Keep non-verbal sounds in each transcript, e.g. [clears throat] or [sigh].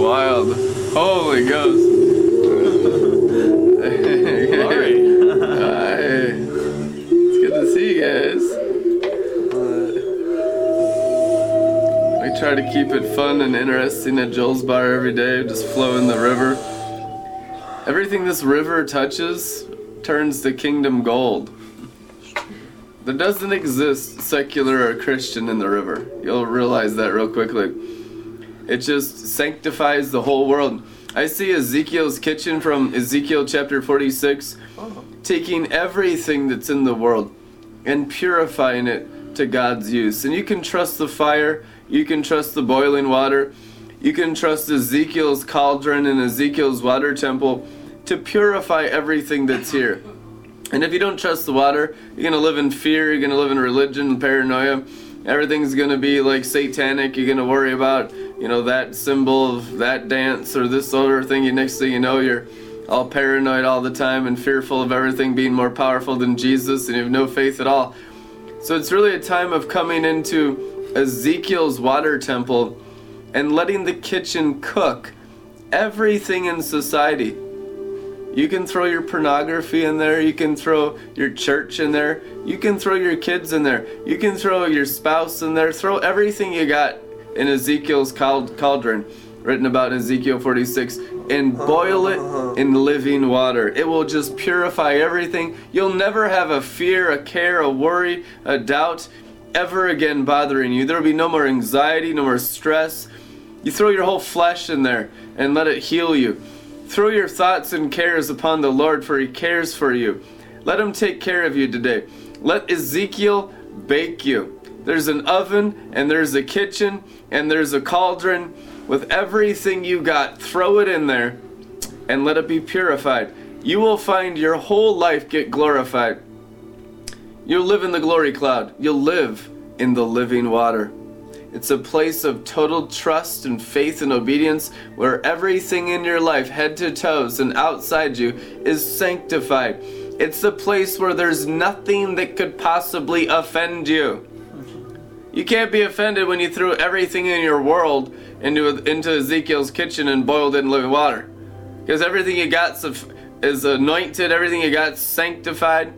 wild. Holy Ghost. Glory. Hi. It's good to see you guys. We try to keep it fun and interesting at Joel's Bar every day, just flow in the river. Everything this river touches turns to kingdom gold. There doesn't exist secular or Christian in the river. You'll realize that real quickly. It just sanctifies the whole world. I see Ezekiel's kitchen from Ezekiel chapter 46 taking everything that's in the world and purifying it to God's use. And you can trust the fire, you can trust the boiling water, you can trust Ezekiel's cauldron and Ezekiel's water temple to purify everything that's here. And if you don't trust the water, you're going to live in fear, you're going to live in religion and paranoia. Everything's going to be like satanic. You're going to worry about, you know, that symbol of that dance or this other thing. You next thing you know, you're all paranoid all the time and fearful of everything being more powerful than Jesus and you have no faith at all. So it's really a time of coming into Ezekiel's water temple and letting the kitchen cook everything in society. You can throw your pornography in there. You can throw your church in there. You can throw your kids in there. You can throw your spouse in there. Throw everything you got in Ezekiel's cauldron, written about in Ezekiel 46, and boil it in living water. It will just purify everything. You'll never have a fear, a care, a worry, a doubt ever again bothering you. There will be no more anxiety, no more stress. You throw your whole flesh in there and let it heal you. Throw your thoughts and cares upon the Lord, for He cares for you. Let Him take care of you today. Let Ezekiel bake you. There's an oven, and there's a kitchen, and there's a cauldron with everything you got. Throw it in there and let it be purified. You will find your whole life get glorified. You'll live in the glory cloud. You'll live in the living water. It's a place of total trust and faith and obedience where everything in your life, head to toes and outside you, is sanctified. It's a place where there's nothing that could possibly offend you. You can't be offended when you threw everything in your world into, into Ezekiel's kitchen and boiled it in living water. Because everything you got is anointed, everything you got sanctified,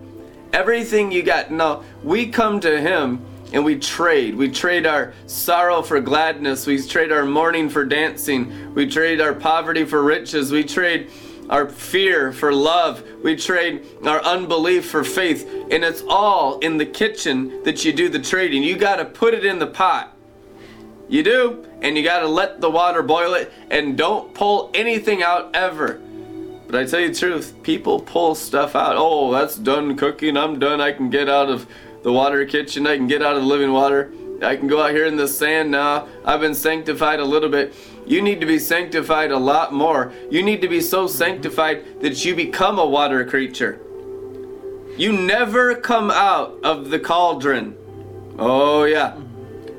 everything you got. No, we come to Him and we trade. We trade our sorrow for gladness. We trade our mourning for dancing. We trade our poverty for riches. We trade our fear for love. We trade our unbelief for faith. And it's all in the kitchen that you do the trading. You got to put it in the pot. You do. And you got to let the water boil it and don't pull anything out ever. But I tell you the truth, people pull stuff out. Oh, that's done cooking. I'm done. I can get out of the water kitchen. I can get out of the living water. I can go out here in the sand now. I've been sanctified a little bit. You need to be sanctified a lot more. You need to be so sanctified that you become a water creature. You never come out of the cauldron. Oh, yeah.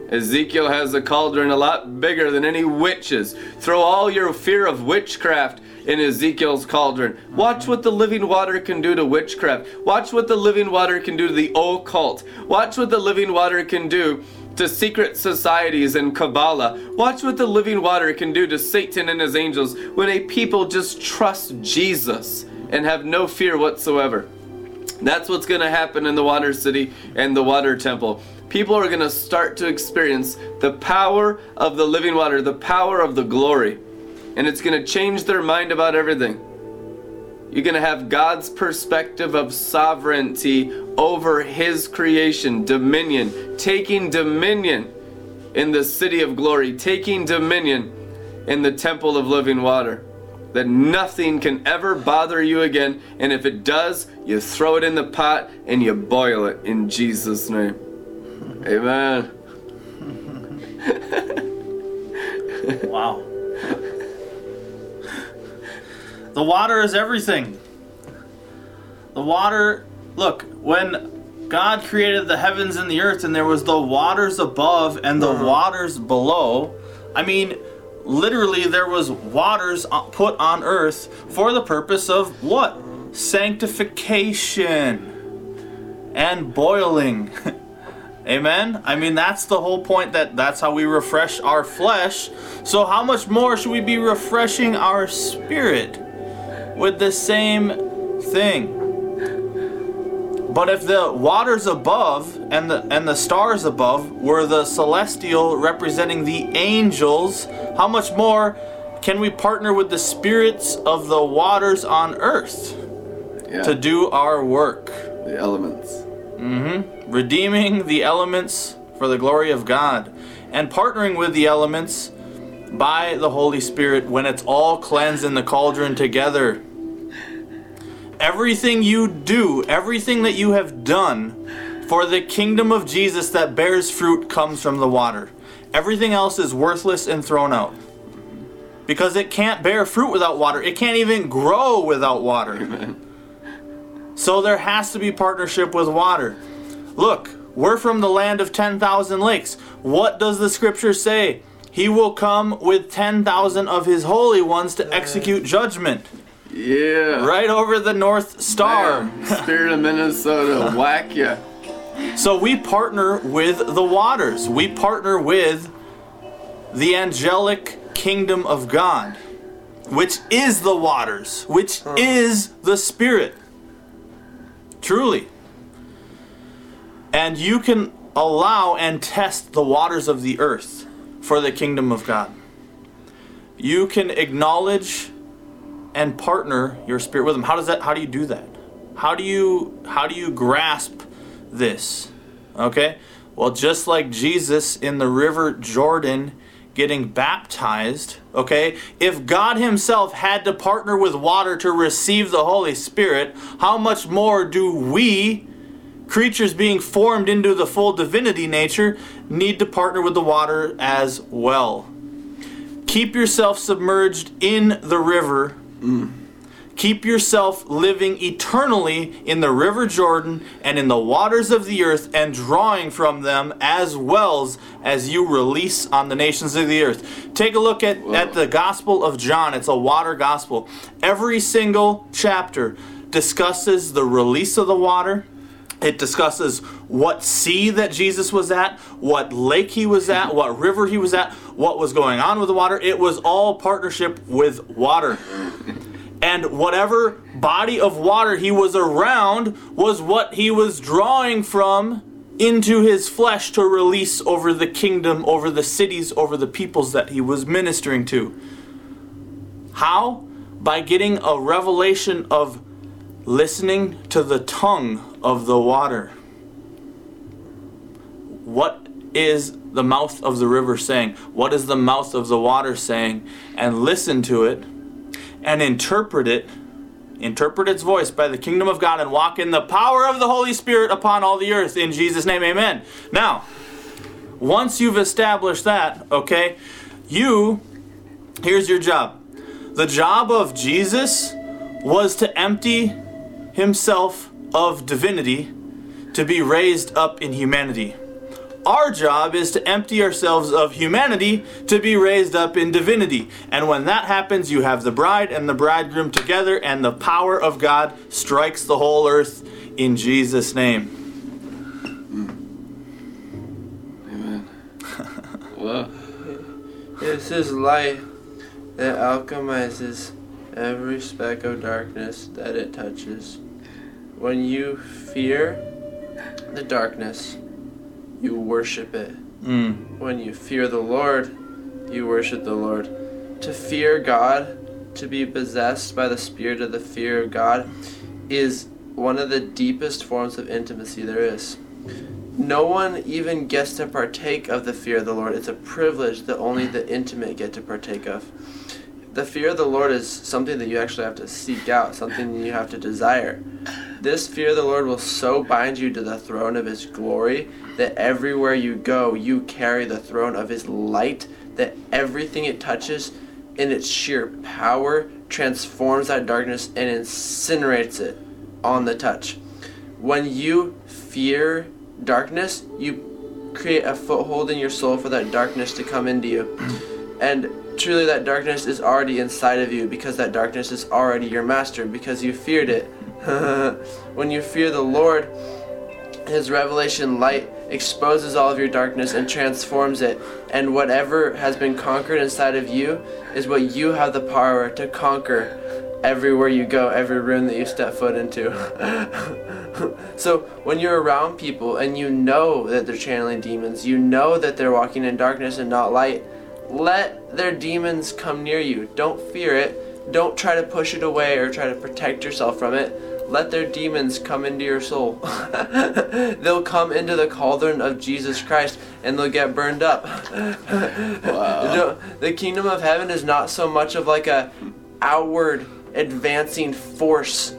Ezekiel has a cauldron a lot bigger than any witches. Throw all your fear of witchcraft in Ezekiel's cauldron. Watch what the living water can do to witchcraft. Watch what the living water can do to the occult. Watch what the living water can do to secret societies and Kabbalah. Watch what the living water can do to Satan and his angels when a people just trust Jesus and have no fear whatsoever. That's what's going to happen in the water city and the water temple. People are going to start to experience the power of the living water, the power of the glory and it's going to change their mind about everything. You're going to have God's perspective of sovereignty over His creation, dominion, taking dominion in the city of glory, taking dominion in the temple of living water. That nothing can ever bother you again, and if it does, you throw it in the pot and you boil it in Jesus' name. Amen. [laughs] wow. The water is everything. The water, look, when God created the heavens and the earth and there was the waters above and the uh-huh. waters below, I mean, literally there was waters put on earth for the purpose of what? Sanctification and boiling [laughs] Amen. I mean, that's the whole point that that's how we refresh our flesh. So, how much more should we be refreshing our spirit with the same thing? But if the waters above and the and the stars above were the celestial representing the angels, how much more can we partner with the spirits of the waters on earth Yeah. to do our work? the elements. Mm-hmm. redeeming the elements for the glory of God, and partnering with the elements by the Holy Spirit when it's all cleansed in the cauldron together. Everything you do, everything that you have done for the kingdom of Jesus that bears fruit comes from the water. Everything else is worthless and thrown out. Because it can't bear fruit without water. It can't even grow without water. So there has to be partnership with water. Look, we're from the land of 10,000 lakes. What does the scripture say? He will come with 10,000 of his holy ones to execute judgment. Yeah. Right over the North Star. Bam. Spirit of Minnesota, [laughs] whack ya. So we partner with the waters. We partner with the angelic kingdom of God, which is the waters, which is the Spirit. Truly. And you can allow and test the waters of the earth for the kingdom of God. You can acknowledge and partner your spirit with him. How does that how do you do that? How do you how do you grasp this? Okay? Well, just like Jesus in the river Jordan getting baptized, okay? If God himself had to partner with water to receive the Holy Spirit, how much more do we creatures being formed into the full divinity nature need to partner with the water as well. Keep yourself submerged in the river. Keep yourself living eternally in the river Jordan and in the waters of the earth and drawing from them as wells as you release on the nations of the earth. Take a look at, at the Gospel of John. It's a water gospel. Every single chapter discusses the release of the water it discusses what sea that Jesus was at, what lake he was at, what river he was at, what was going on with the water. It was all partnership with water. And whatever body of water he was around was what he was drawing from into his flesh to release over the kingdom, over the cities, over the peoples that he was ministering to. How? By getting a revelation of listening to the tongue of the water. What is the mouth of the river saying? What is the mouth of the water saying? And listen to it and interpret it. Interpret its voice by the kingdom of God and walk in the power of the Holy Spirit upon all the earth. In Jesus' name, amen. Now, once you've established that, okay, you, here's your job. The job of Jesus was to empty himself of divinity to be raised up in humanity. Our job is to empty ourselves of humanity to be raised up in divinity. And when that happens, you have the bride and the bridegroom together, and the power of God strikes the whole earth in Jesus' name. Amen. [laughs] well, It's His light that alchemizes every speck of darkness that it touches. When you fear the darkness, you worship it. Mm. When you fear the Lord, you worship the Lord. To fear God, to be possessed by the spirit of the fear of God, is one of the deepest forms of intimacy there is. No one even gets to partake of the fear of the Lord. It's a privilege that only the intimate get to partake of. The fear of the Lord is something that you actually have to seek out, something you have to desire. This fear of the Lord will so bind you to the throne of His glory that everywhere you go, you carry the throne of His light, that everything it touches in its sheer power transforms that darkness and incinerates it on the touch. When you fear darkness, you create a foothold in your soul for that darkness to come into you. And truly, that darkness is already inside of you because that darkness is already your master because you feared it. [laughs] when you fear the Lord, His revelation light exposes all of your darkness and transforms it. And whatever has been conquered inside of you is what you have the power to conquer everywhere you go, every room that you step foot into. [laughs] so when you're around people and you know that they're channeling demons, you know that they're walking in darkness and not light, let their demons come near you. Don't fear it. Don't try to push it away or try to protect yourself from it let their demons come into your soul. [laughs] they'll come into the cauldron of Jesus Christ and they'll get burned up. [laughs] wow. The kingdom of heaven is not so much of like a outward advancing force.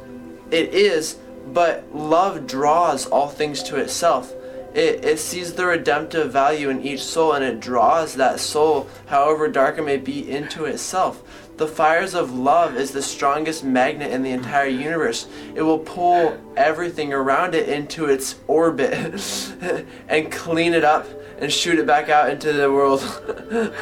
It is, but love draws all things to itself. It, it sees the redemptive value in each soul and it draws that soul, however dark it may be, into itself. The fires of love is the strongest magnet in the entire universe. It will pull everything around it into its orbit [laughs] and clean it up and shoot it back out into the world. [laughs]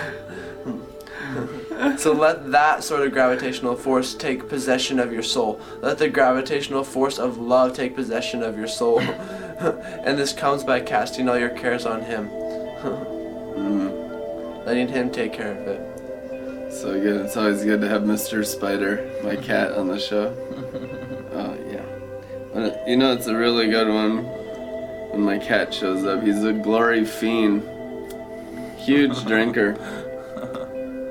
so let that sort of gravitational force take possession of your soul. Let the gravitational force of love take possession of your soul. [laughs] [laughs] and this comes by casting all your cares on Him. [laughs] Letting Him take care of it. So good. It's always good to have Mr. Spider, my cat, on the show. [laughs] Oh yeah. You know, it's a really good one when my cat shows up. He's a glory fiend, huge drinker.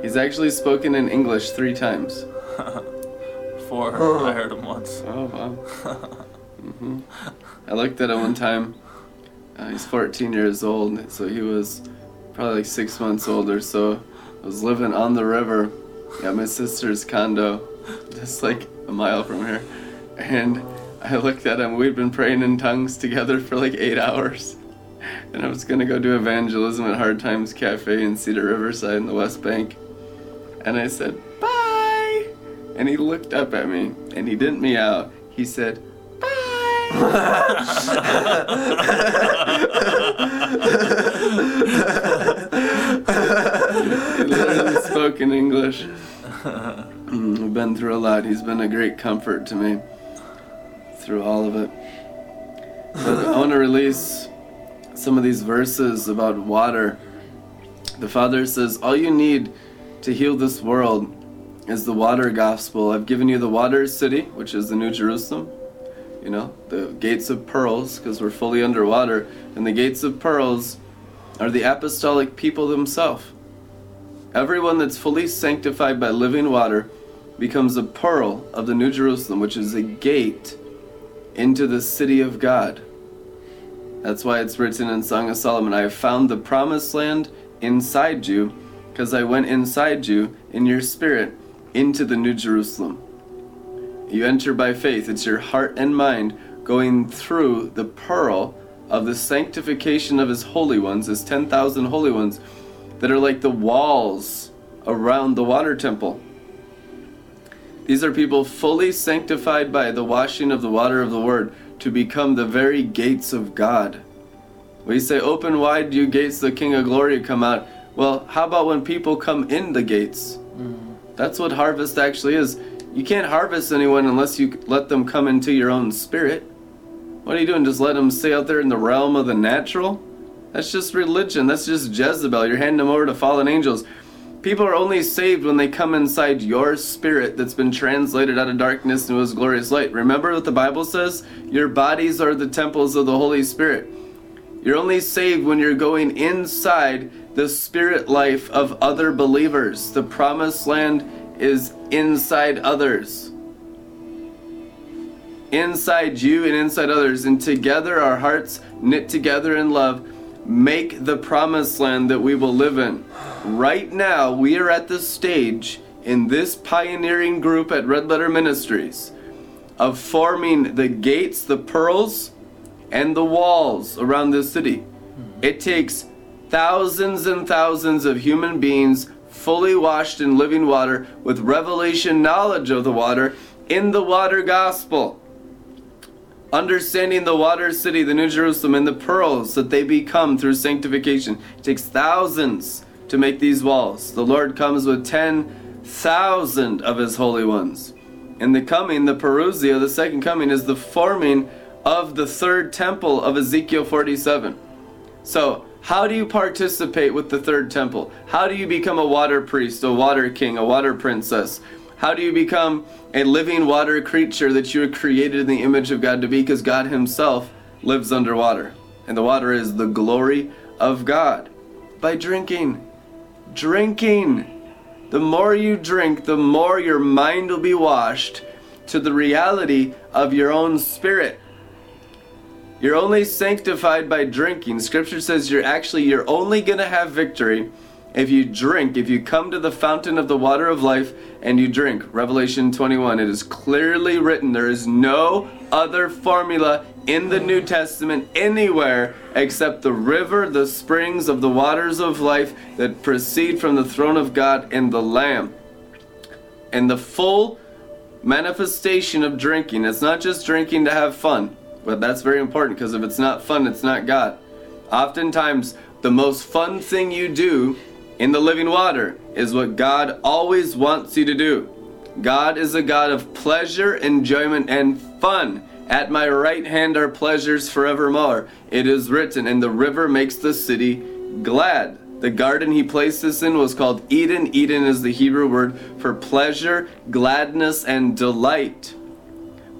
He's actually spoken in English three times. Four. I heard him once. Oh wow. hmm I looked at him one time. Uh, he's 14 years old, so he was probably like six months old or so. I was living on the river at my sister's condo, [laughs] just like a mile from here. And I looked at him. We'd been praying in tongues together for like eight hours. [laughs] And I was gonna go do evangelism at Hard Times Cafe in Cedar Riverside in the West Bank. And I said, bye! And he looked up at me and he didn't meow. He said! He literally spoke in English. Mm, we've been through a lot. He's been a great comfort to me through all of it. But I want to release some of these verses about water. The Father says, All you need to heal this world is the water gospel. I've given you the water city, which is the New Jerusalem. You know, the gates of pearls, because we're fully underwater. And the gates of pearls are the apostolic people themselves. Everyone that's fully sanctified by living water becomes a pearl of the New Jerusalem, which is a gate into the city of God. That's why it's written in Song of Solomon I have found the promised land inside you, because I went inside you in your spirit into the New Jerusalem. You enter by faith, it's your heart and mind going through the pearl of the sanctification of his holy ones, his 10,000 holy ones, that are like the walls around the water temple. These are people fully sanctified by the washing of the water of the Word to become the very gates of God. We say, Open wide, you gates, the King of Glory come out. Well, how about when people come in the gates? Mm-hmm. That's what harvest actually is. You can't harvest anyone unless you let them come into your own spirit. What are you doing? Just let them stay out there in the realm of the natural? That's just religion. That's just Jezebel. You're handing them over to fallen angels. People are only saved when they come inside your spirit that's been translated out of darkness into his glorious light. Remember what the Bible says? Your bodies are the temples of the Holy Spirit. You're only saved when you're going inside the spirit life of other believers. The promised land is inside others inside you and inside others, and together our hearts knit together in love make the promised land that we will live in. Right now, we are at the stage in this pioneering group at Red Letter Ministries of forming the gates, the pearls, and the walls around this city. It takes thousands and thousands of human beings fully washed in living water with revelation knowledge of the water in the water gospel understanding the water city, the New Jerusalem, and the pearls that they become through sanctification. It takes thousands to make these walls. The Lord comes with 10,000 of his holy ones. In the coming, the Parousia, the second coming, is the forming of the third temple of Ezekiel 47. So, how do you participate with the third temple? How do you become a water priest, a water king, a water princess? How do you become a living water creature that you were created in the image of God to be? Because God Himself lives underwater. And the water is the glory of God. By drinking. Drinking. The more you drink, the more your mind will be washed to the reality of your own spirit. You're only sanctified by drinking. Scripture says you're actually you're only going to have victory if you drink, if you come to the fountain of the water of life and you drink. Revelation 21. It is clearly written there is no other formula in the New Testament anywhere except the river, the springs of the waters of life that proceed from the throne of God and the Lamb. And the full manifestation of drinking, it's not just drinking to have fun. But that's very important because if it's not fun, it's not God. Oftentimes, the most fun thing you do in the living water is what God always wants you to do. God is a God of pleasure, enjoyment, and fun. At my right hand are pleasures forevermore. It is written, and the river makes the city glad. The garden he placed us in was called Eden. Eden is the Hebrew word for pleasure, gladness, and delight.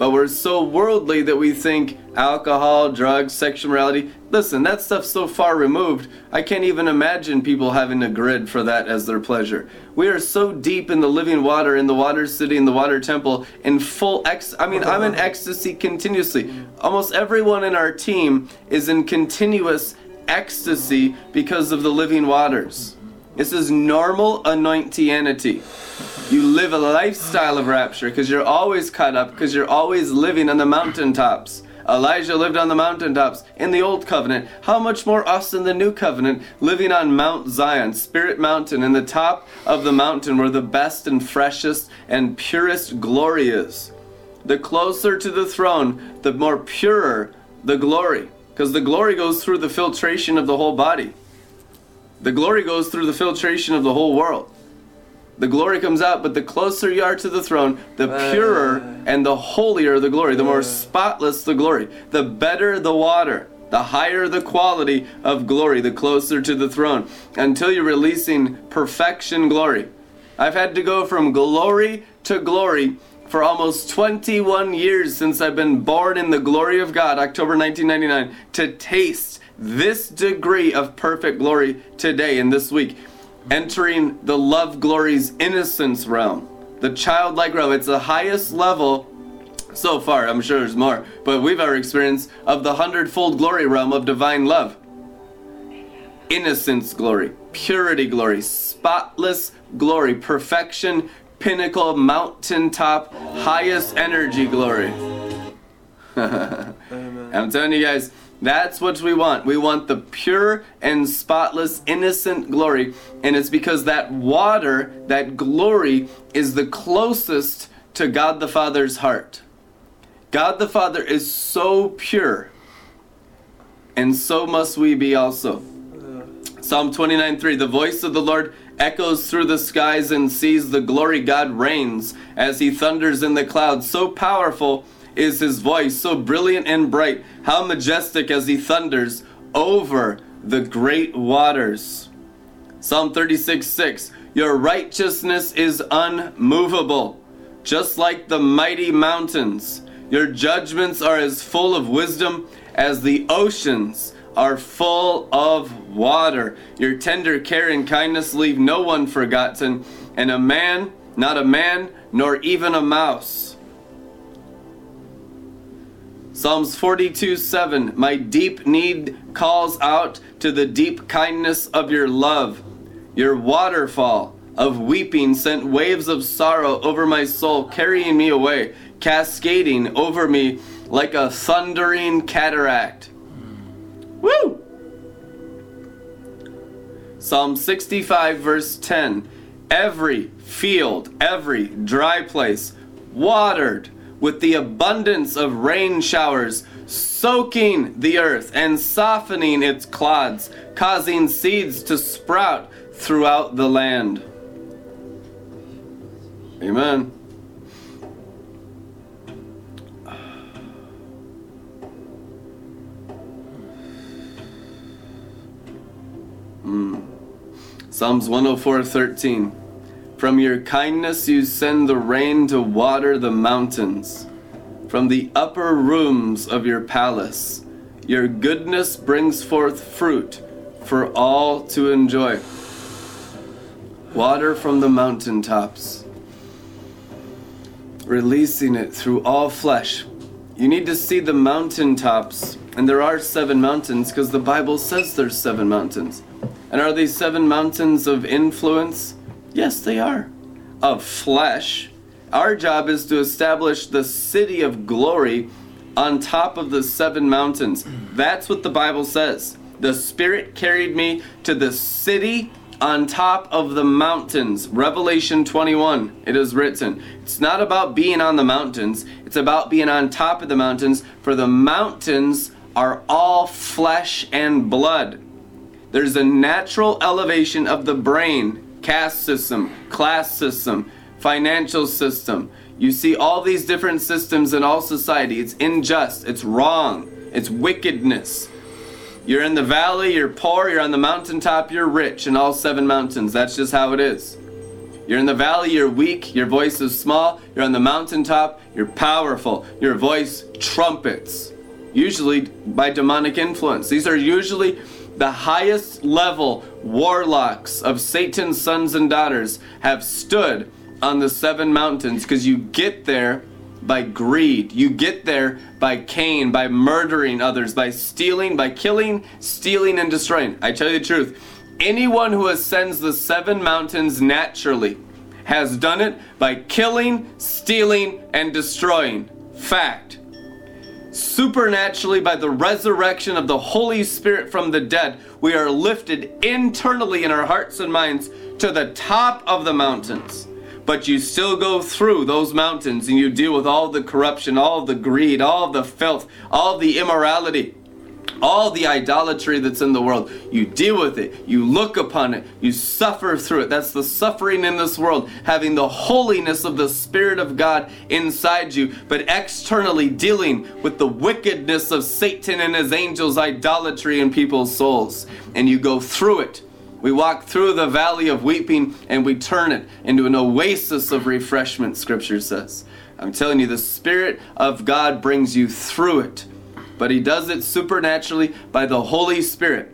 But we're so worldly that we think alcohol, drugs, sexual morality. Listen, that stuff's so far removed. I can't even imagine people having a grid for that as their pleasure. We are so deep in the living water, in the water city, in the water temple, in full ex. I mean, I'm in ecstasy continuously. Almost everyone in our team is in continuous ecstasy because of the living waters. This is normal anointianity. You live a lifestyle of rapture because you're always caught up, because you're always living on the mountaintops. Elijah lived on the mountaintops in the Old Covenant. How much more us in the New Covenant, living on Mount Zion, Spirit Mountain, in the top of the mountain where the best and freshest and purest glory is. The closer to the throne, the more purer the glory, because the glory goes through the filtration of the whole body. The glory goes through the filtration of the whole world. The glory comes out, but the closer you are to the throne, the uh, purer and the holier the glory, the more uh. spotless the glory, the better the water, the higher the quality of glory, the closer to the throne, until you're releasing perfection glory. I've had to go from glory to glory for almost 21 years since I've been born in the glory of God, October 1999, to taste this degree of perfect glory today and this week entering the love glory's innocence realm, the childlike realm. It's the highest level so far. I'm sure there's more, but we've ever experienced of the hundredfold glory realm of divine love. Innocence glory, purity glory, spotless glory, perfection, pinnacle, mountaintop, highest energy glory. [laughs] I'm telling you guys, that's what we want. We want the pure and spotless, innocent glory. And it's because that water, that glory, is the closest to God the Father's heart. God the Father is so pure, and so must we be also. Psalm 29 3 The voice of the Lord echoes through the skies and seas the glory God reigns as he thunders in the clouds. So powerful is his voice, so brilliant and bright. How majestic as he thunders over the great waters. Psalm 36 6 Your righteousness is unmovable, just like the mighty mountains. Your judgments are as full of wisdom as the oceans are full of water. Your tender care and kindness leave no one forgotten, and a man, not a man, nor even a mouse Psalms 42 7 My deep need calls out to the deep kindness of your love. Your waterfall of weeping sent waves of sorrow over my soul, carrying me away, cascading over me like a thundering cataract. Woo! Psalm 65, verse 10 Every field, every dry place, watered with the abundance of rain showers, soaking the earth and softening its clods, causing seeds to sprout throughout the land. Amen. [sighs] Mm. Psalms 104 13. From your kindness you send the rain to water the mountains. From the upper rooms of your palace, your goodness brings forth fruit for all to enjoy. Water from the mountaintops, releasing it through all flesh. You need to see the mountaintops, and there are seven mountains because the Bible says there's seven mountains. And are these seven mountains of influence? Yes, they are. Of flesh. Our job is to establish the city of glory on top of the seven mountains. That's what the Bible says. The Spirit carried me to the city on top of the mountains. Revelation 21, it is written. It's not about being on the mountains, it's about being on top of the mountains, for the mountains are all flesh and blood. There's a natural elevation of the brain, caste system, class system, financial system. You see all these different systems in all society. It's unjust, it's wrong, it's wickedness. You're in the valley, you're poor, you're on the mountaintop, you're rich in all seven mountains. That's just how it is. You're in the valley, you're weak, your voice is small. You're on the mountaintop, you're powerful. Your voice trumpets, usually by demonic influence. These are usually the highest level warlocks of Satan's sons and daughters have stood on the seven mountains because you get there by greed. You get there by Cain, by murdering others, by stealing, by killing, stealing, and destroying. I tell you the truth. Anyone who ascends the seven mountains naturally has done it by killing, stealing, and destroying. Fact. Supernaturally, by the resurrection of the Holy Spirit from the dead, we are lifted internally in our hearts and minds to the top of the mountains. But you still go through those mountains and you deal with all the corruption, all the greed, all the filth, all the immorality, all the idolatry that's in the world. You deal with it, you look upon it, you suffer through it. That's the suffering in this world, having the holiness of the Spirit of God inside you, but externally dealing with the wickedness of Satan and his angels' idolatry in people's souls. And you go through it we walk through the valley of weeping and we turn it into an oasis of refreshment, scripture says. I'm telling you, the Spirit of God brings you through it, but He does it supernaturally by the Holy Spirit.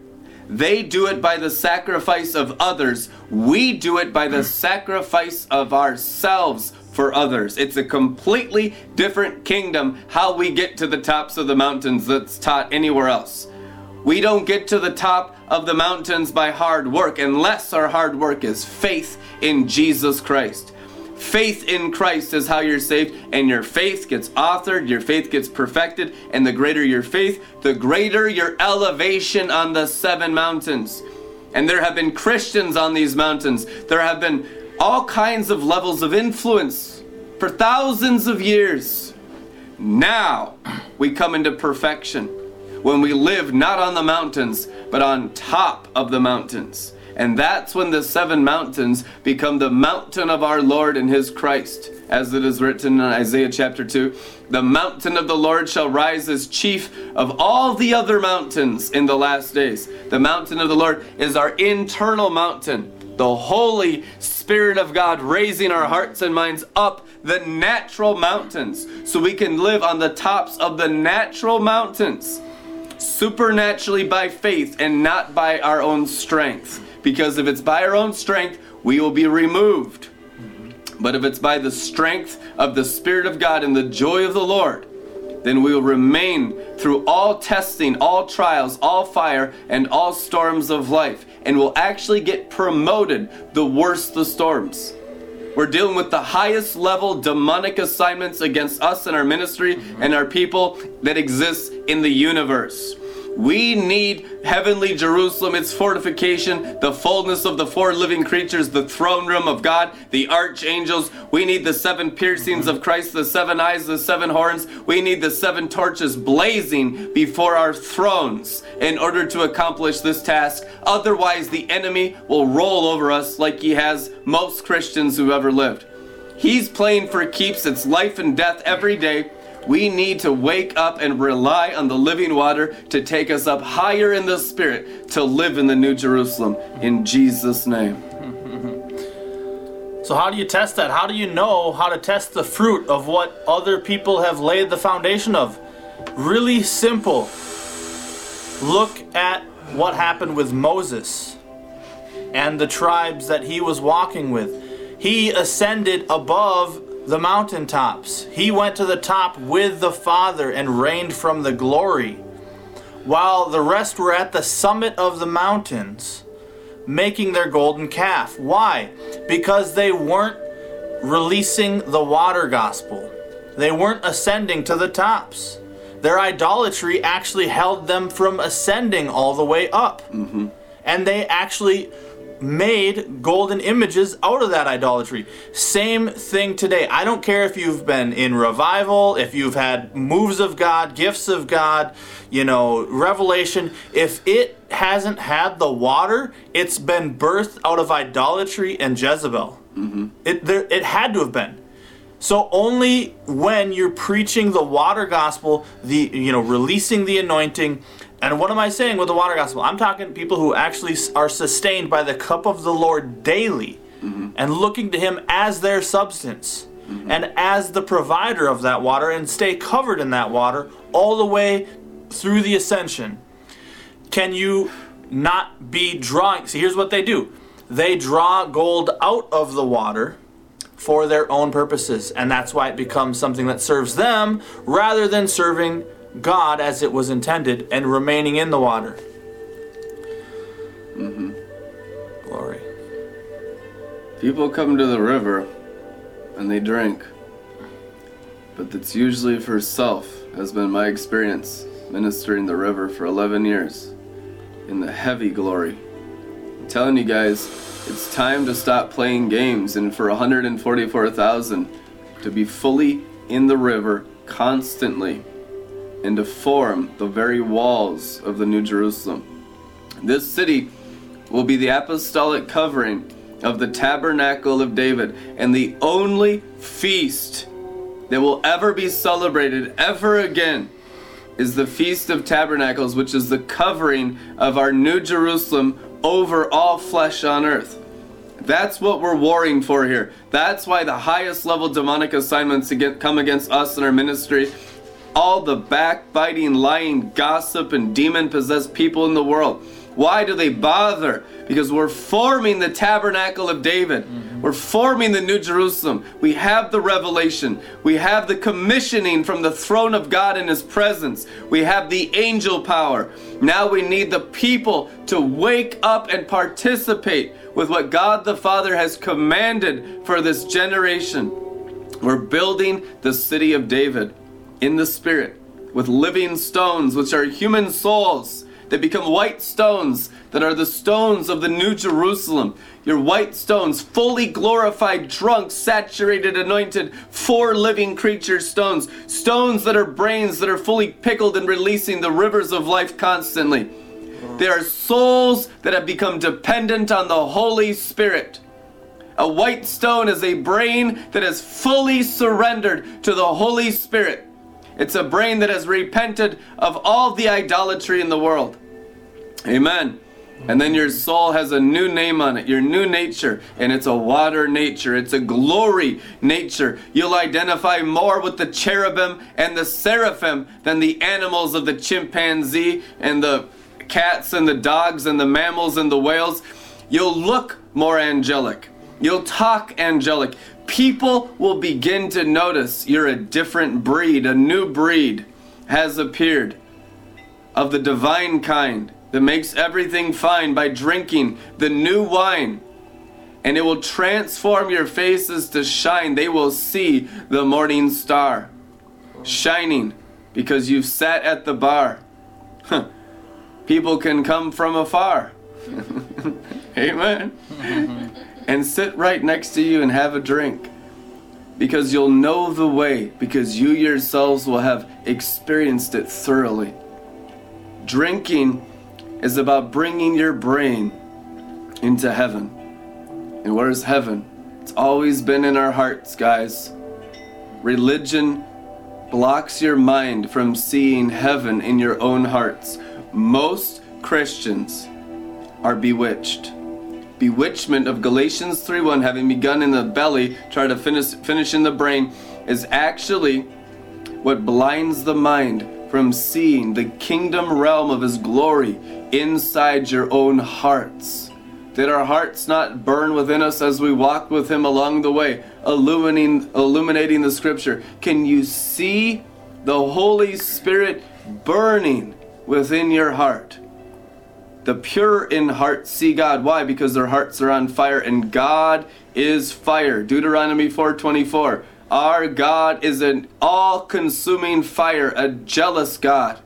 They do it by the sacrifice of others. We do it by the sacrifice of ourselves for others. It's a completely different kingdom how we get to the tops of the mountains that's taught anywhere else. We don't get to the top of the mountains by hard work unless our hard work is faith in Jesus Christ. Faith in Christ is how you're saved, and your faith gets authored, your faith gets perfected, and the greater your faith, the greater your elevation on the seven mountains. And there have been Christians on these mountains. There have been all kinds of levels of influence for thousands of years. Now we come into perfection when we live not on the mountains, but on top of the mountains. And that's when the seven mountains become the mountain of our Lord and his Christ, as it is written in Isaiah chapter 2. The mountain of the Lord shall rise as chief of all the other mountains in the last days. The mountain of the Lord is our internal mountain, the Holy Spirit of God raising our hearts and minds up the natural mountains so we can live on the tops of the natural mountains supernaturally by faith and not by our own strength. Because if it's by our own strength, we will be removed. But if it's by the strength of the Spirit of God and the joy of the Lord, then we will remain through all testing, all trials, all fire, and all storms of life, and will actually get promoted the worse the storms. We're dealing with the highest level demonic assignments against us and our ministry and our people that exists in the universe. We need heavenly Jerusalem, its fortification, the fullness of the four living creatures, the throne room of God, the archangels. We need the seven piercings mm-hmm. of Christ, the seven eyes, the seven horns. We need the seven torches blazing before our thrones in order to accomplish this task. Otherwise, the enemy will roll over us like he has most Christians who ever lived. He's playing for keeps, it's life and death every day We need to wake up and rely on the living water to take us up higher in the Spirit to live in the New Jerusalem. In Jesus' name. So, how do you test that? How do you know how to test the fruit of what other people have laid the foundation of? Really simple. Look at what happened with Moses and the tribes that he was walking with. He ascended above the mountaintops. He went to the top with the Father and reigned from the glory, while the rest were at the summit of the mountains, making their golden calf. Why? Because they weren't releasing the water gospel, they weren't ascending to the tops. Their idolatry actually held them from ascending all the way up. Mm-hmm. And they actually made golden images out of that idolatry. Same thing today. I don't care if you've been in revival, if you've had moves of God, gifts of God, you know, revelation. If it hasn't had the water, it's been birthed out of idolatry and Jezebel. Mm-hmm. It there, it had to have been. So only when you're preaching the water gospel, the you know releasing the anointing, and what am I saying with the water gospel? I'm talking people who actually are sustained by the cup of the Lord daily, mm-hmm. and looking to Him as their substance mm-hmm. and as the provider of that water, and stay covered in that water all the way through the ascension. Can you not be drawing? See, here's what they do. They draw gold out of the water for their own purposes. And that's why it becomes something that serves them rather than serving God as it was intended and remaining in the water. Mm-hmm. Glory. People come to the river and they drink. But it's usually for self, has been my experience ministering the river for 11 years in the heavy glory. I'm telling you guys, it's time to stop playing games and for 144,000 to be fully in the river constantly and to form the very walls of the New Jerusalem. This city will be the apostolic covering of the tabernacle of David and the only feast that will ever be celebrated ever again is the Feast of Tabernacles, which is the covering of our New Jerusalem over all flesh on earth. That's what we're warring for here. That's why the highest level demonic assignments come against us in our ministry. All the backbiting, lying, gossip, and demon possessed people in the world. Why do they bother? Because we're forming the tabernacle of David. Mm-hmm. We're forming the New Jerusalem. We have the revelation. We have the commissioning from the throne of God in His presence. We have the angel power. Now we need the people to wake up and participate with what God the Father has commanded for this generation. We're building the city of David in the Spirit with living stones, which are human souls that become white stones that are the stones of the New Jerusalem. Your white stones, fully glorified, drunk, saturated, anointed, four living creature stones. Stones that are brains that are fully pickled and releasing the rivers of life constantly. They are souls that have become dependent on the Holy Spirit. A white stone is a brain that is fully surrendered to the Holy Spirit. It's a brain that has repented of all the idolatry in the world. Amen. And then your soul has a new name on it, your new nature, and it's a water nature. It's a glory nature. You'll identify more with the cherubim and the seraphim than the animals of the chimpanzee and the cats and the dogs and the mammals and the whales. You'll look more angelic. You'll talk angelic. People will begin to notice you're a different breed, a new breed has appeared of the divine kind that makes everything fine by drinking the new wine. And it will transform your faces to shine. They will see the morning star shining because you've sat at the bar. People can come from afar. [laughs] Amen. [laughs] and sit right next to you and have a drink because you'll know the way, because you yourselves will have experienced it thoroughly. Drinking is about bringing your brain into heaven. And where's heaven? It's always been in our hearts, guys. Religion blocks your mind from seeing heaven in your own hearts. Most Christians are bewitched. Bewitchment of Galatians 3:1 having begun in the belly, try to finish finish in the brain is actually what blinds the mind from seeing the kingdom realm of his glory inside your own hearts. Did our hearts not burn within us as we walked with him along the way, illuminating illuminating the scripture? Can you see the Holy Spirit burning within your heart? The pure in heart see God. Why? Because their hearts are on fire and God is fire. Deuteronomy 4:24. Our God is an all-consuming fire, a jealous God.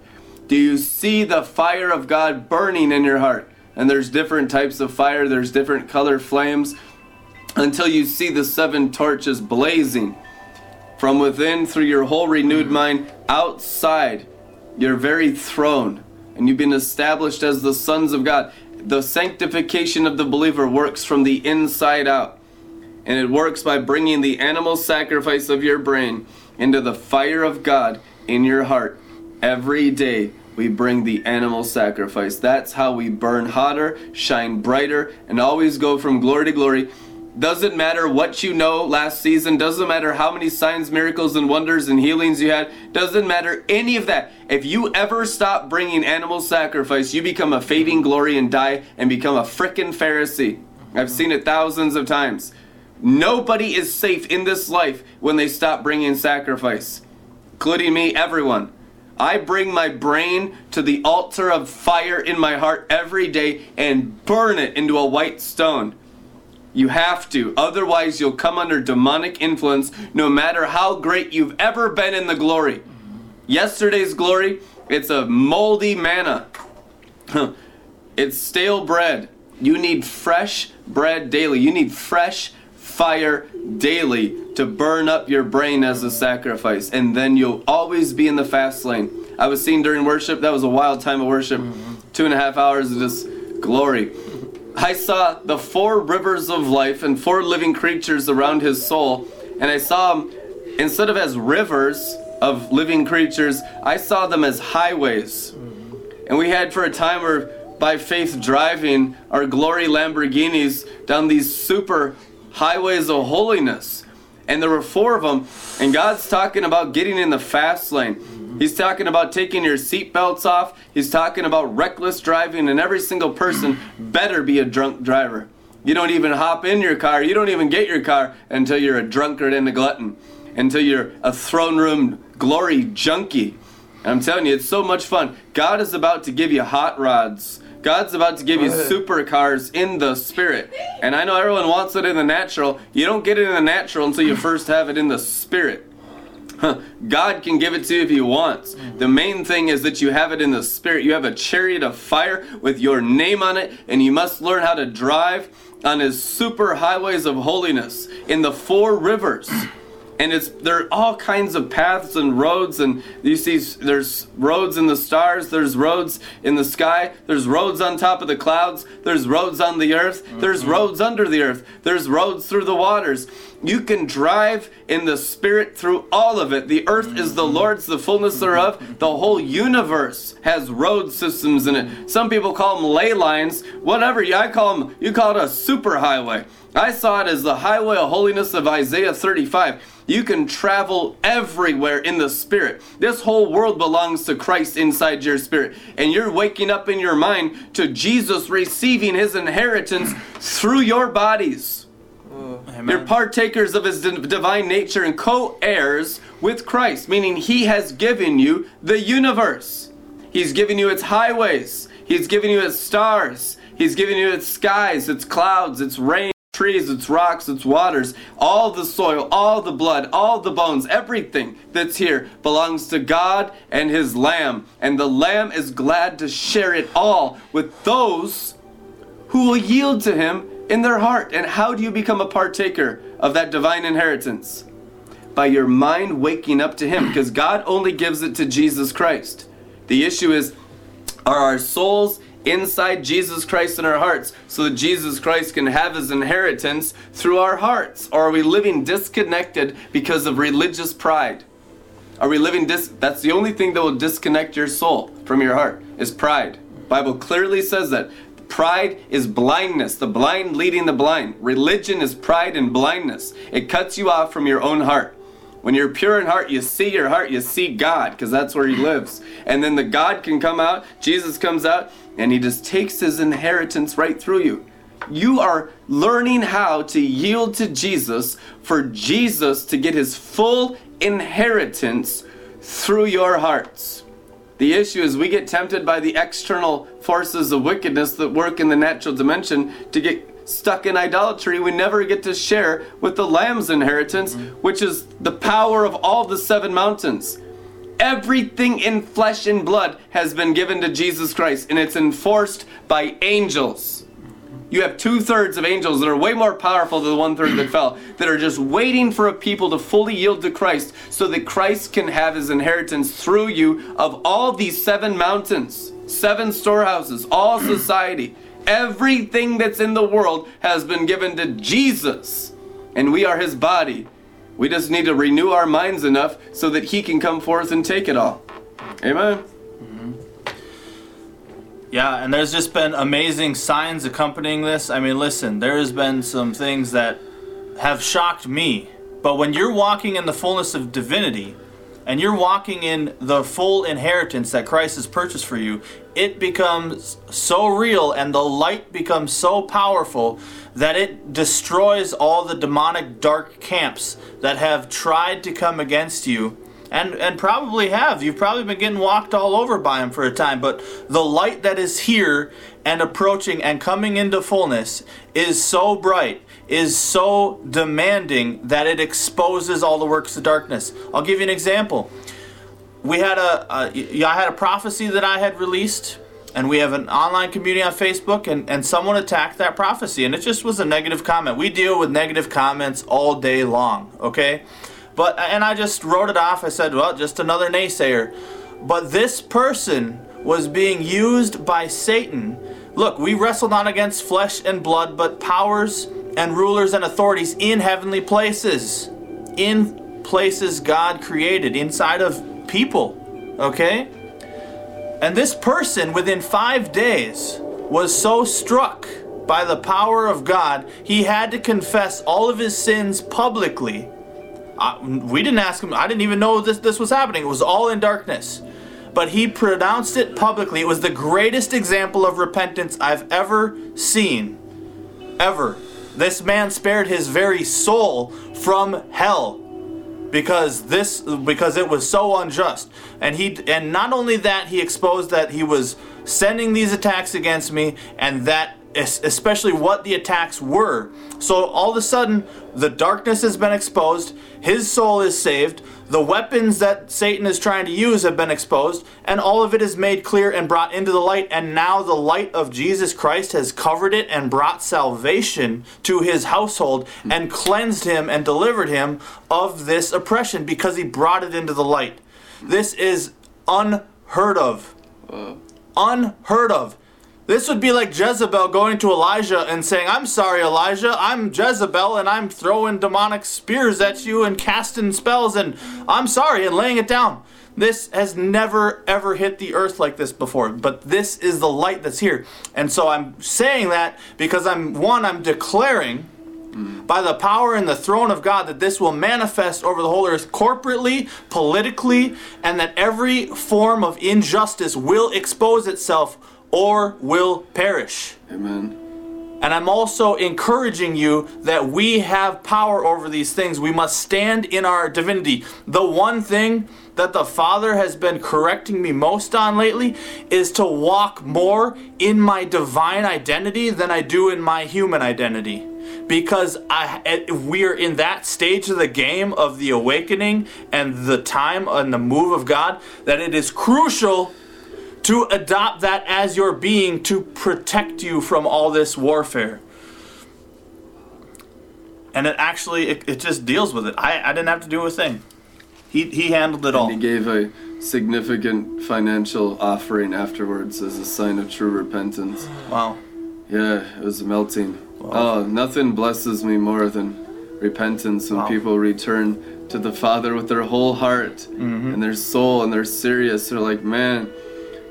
Do you see the fire of God burning in your heart? And there's different types of fire, there's different color flames until you see the seven torches blazing from within through your whole renewed mind outside your very throne and you've been established as the sons of God. The sanctification of the believer works from the inside out. And it works by bringing the animal sacrifice of your brain into the fire of God in your heart. Every day we bring the animal sacrifice. That's how we burn hotter, shine brighter, and always go from glory to glory doesn't matter what you know last season, doesn't matter how many signs, miracles, and wonders and healings you had, doesn't matter any of that. If you ever stop bringing animal sacrifice, you become a fading glory and die and become a frickin' Pharisee. I've seen it thousands of times. Nobody is safe in this life when they stop bringing sacrifice, including me, everyone. I bring my brain to the altar of fire in my heart every day and burn it into a white stone. You have to. Otherwise, you'll come under demonic influence no matter how great you've ever been in the glory. Yesterday's glory, it's a moldy manna. [laughs] it's stale bread. You need fresh bread daily. You need fresh fire daily to burn up your brain as a sacrifice. And then you'll always be in the fast lane. I was seen during worship. That was a wild time of worship. Mm-hmm. Two and a half hours of just glory. I saw the four rivers of life and four living creatures around his soul, and I saw them instead of as rivers of living creatures, I saw them as highways. And we had for a time where by faith driving our glory Lamborghinis down these super highways of holiness. And there were four of them, and God's talking about getting in the fast lane. He's talking about taking your seatbelts off. He's talking about reckless driving, and every single person better be a drunk driver. You don't even hop in your car. You don't even get your car until you're a drunkard and a glutton, until you're a throne room glory junkie. And I'm telling you, it's so much fun. God is about to give you hot rods. God's about to give you supercars in the spirit. And I know everyone wants it in the natural. You don't get it in the natural until you first have it in the spirit. [laughs] God can give it to you if He wants. The main thing is that you have it in the Spirit. You have a chariot of fire with your name on it, and you must learn how to drive on His super highways of holiness in the four rivers. And it's there are all kinds of paths and roads, and you see there's roads in the stars, there's roads in the sky, there's roads on top of the clouds, there's roads on the earth, there's mm-hmm. roads under the earth, there's roads through the waters. You can drive in the Spirit through all of it. The earth is the Lord's, the fullness thereof. The whole universe has road systems in it. Some people call them ley lines, whatever. I call them, you call it a superhighway. I saw it as the highway of holiness of Isaiah 35. You can travel everywhere in the Spirit. This whole world belongs to Christ inside your spirit. And you're waking up in your mind to Jesus receiving his inheritance through your bodies. Amen. You're partakers of his divine nature and co heirs with Christ, meaning he has given you the universe. He's given you its highways, he's given you its stars, he's given you its skies, its clouds, its rain. Trees, its rocks, its waters, all the soil, all the blood, all the bones, everything that's here belongs to God and His Lamb. And the Lamb is glad to share it all with those who will yield to Him in their heart. And how do you become a partaker of that divine inheritance? By your mind waking up to Him, because God only gives it to Jesus Christ. The issue is are our souls inside Jesus Christ in our hearts so that Jesus Christ can have His inheritance through our hearts? Or are we living disconnected because of religious pride? Are we living dis that's the only thing that will disconnect your soul from your heart is pride. Bible clearly says that. Pride is blindness, the blind leading the blind. Religion is pride and blindness. It cuts you off from your own heart. When you're pure in heart, you see your heart, you see God, because that's where He lives. And then the God can come out, Jesus comes out, and He just takes His inheritance right through you. You are learning how to yield to Jesus for Jesus to get His full inheritance through your hearts. The issue is we get tempted by the external forces of wickedness that work in the natural dimension to get stuck in idolatry. We never get to share with the Lamb's inheritance, mm-hmm. which is the power of all the seven mountains. Everything in flesh and blood has been given to Jesus Christ, and it's enforced by angels. You have two thirds of angels that are way more powerful than the one third that fell, that are just waiting for a people to fully yield to Christ so that Christ can have his inheritance through you of all these seven mountains, seven storehouses, all [clears throat] society. Everything that's in the world has been given to Jesus, and we are his body. We just need to renew our minds enough so that he can come forth and take it all. Amen. Yeah, and there's just been amazing signs accompanying this. I mean, listen, there has been some things that have shocked me. But when you're walking in the fullness of divinity and you're walking in the full inheritance that Christ has purchased for you, it becomes so real and the light becomes so powerful that it destroys all the demonic dark camps that have tried to come against you and and probably have. You've probably been getting walked all over by him for a time, but the light that is here and approaching and coming into fullness is so bright, is so demanding that it exposes all the works of darkness. I'll give you an example. We had a, a I had a prophecy that I had released and we have an online community on Facebook, and, and someone attacked that prophecy, and it just was a negative comment. We deal with negative comments all day long, okay? But and I just wrote it off. I said, well, just another naysayer. But this person was being used by Satan. Look, we wrestle not against flesh and blood, but powers and rulers and authorities in heavenly places. In places God created, inside of people. Okay? And this person, within five days, was so struck by the power of God, he had to confess all of his sins publicly. I, we didn't ask him, I didn't even know this, this was happening. It was all in darkness. But he pronounced it publicly. It was the greatest example of repentance I've ever seen. Ever. This man spared his very soul from hell because this because it was so unjust and he and not only that he exposed that he was sending these attacks against me and that especially what the attacks were so all of a sudden the darkness has been exposed his soul is saved the weapons that Satan is trying to use have been exposed, and all of it is made clear and brought into the light. And now the light of Jesus Christ has covered it and brought salvation to his household and cleansed him and delivered him of this oppression because he brought it into the light. This is unheard of. Uh. Unheard of. This would be like Jezebel going to Elijah and saying, I'm sorry, Elijah, I'm Jezebel and I'm throwing demonic spears at you and casting spells and I'm sorry and laying it down. This has never ever hit the earth like this before, but this is the light that's here. And so I'm saying that because I'm, one, I'm declaring by the power and the throne of God that this will manifest over the whole earth corporately, politically, and that every form of injustice will expose itself or will perish. Amen. And I'm also encouraging you that we have power over these things. We must stand in our divinity. The one thing that the Father has been correcting me most on lately is to walk more in my divine identity than I do in my human identity. Because I, we're in that stage of the game of the awakening and the time and the move of God that it is crucial to adopt that as your being to protect you from all this warfare. And it actually, it, it just deals with it. I, I didn't have to do a thing. He, he handled it all. He gave a significant financial offering afterwards as a sign of true repentance. Wow. Yeah, it was melting. Oh, nothing blesses me more than repentance when Wow. people return to the Father with their whole heart Mm-hmm. and their soul and they're serious. They're like, man,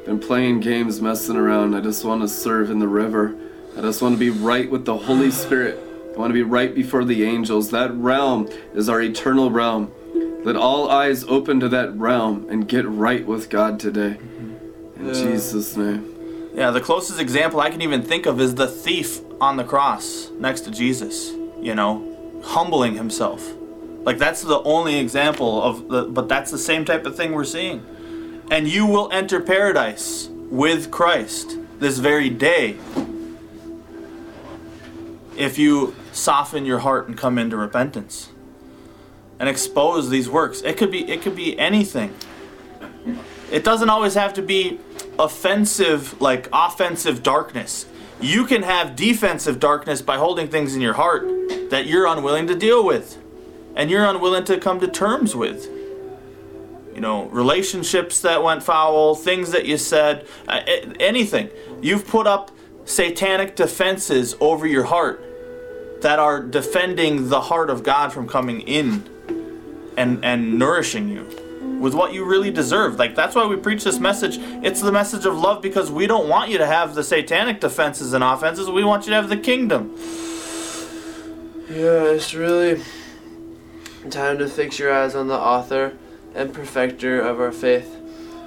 been playing games, messing around. I just want to serve in the river. I just want to be right with the Holy Spirit. I want to be right before the angels. That realm is our eternal realm. Let all eyes open to that realm and get right with God today. In Yeah. Jesus' name. Yeah, the closest example I can even think of is the thief on the cross next to Jesus, you know, humbling himself. Like that's the only example of the but that's the same type of thing we're seeing. And you will enter paradise with Christ this very day if you soften your heart and come into repentance and expose these works. It could be it could be anything. It doesn't always have to be offensive, like offensive darkness. You can have defensive darkness by holding things in your heart that you're unwilling to deal with and you're unwilling to come to terms with. You know, relationships that went foul, things that you said, uh, anything. You've put up satanic defenses over your heart that are defending the heart of God from coming in and and nourishing you with what you really deserve. Like that's why we preach this message. It's the message of love because we don't want you to have the satanic defenses and offenses. We want you to have the kingdom. Yeah, it's really time to fix your eyes on the author and perfecter of our faith.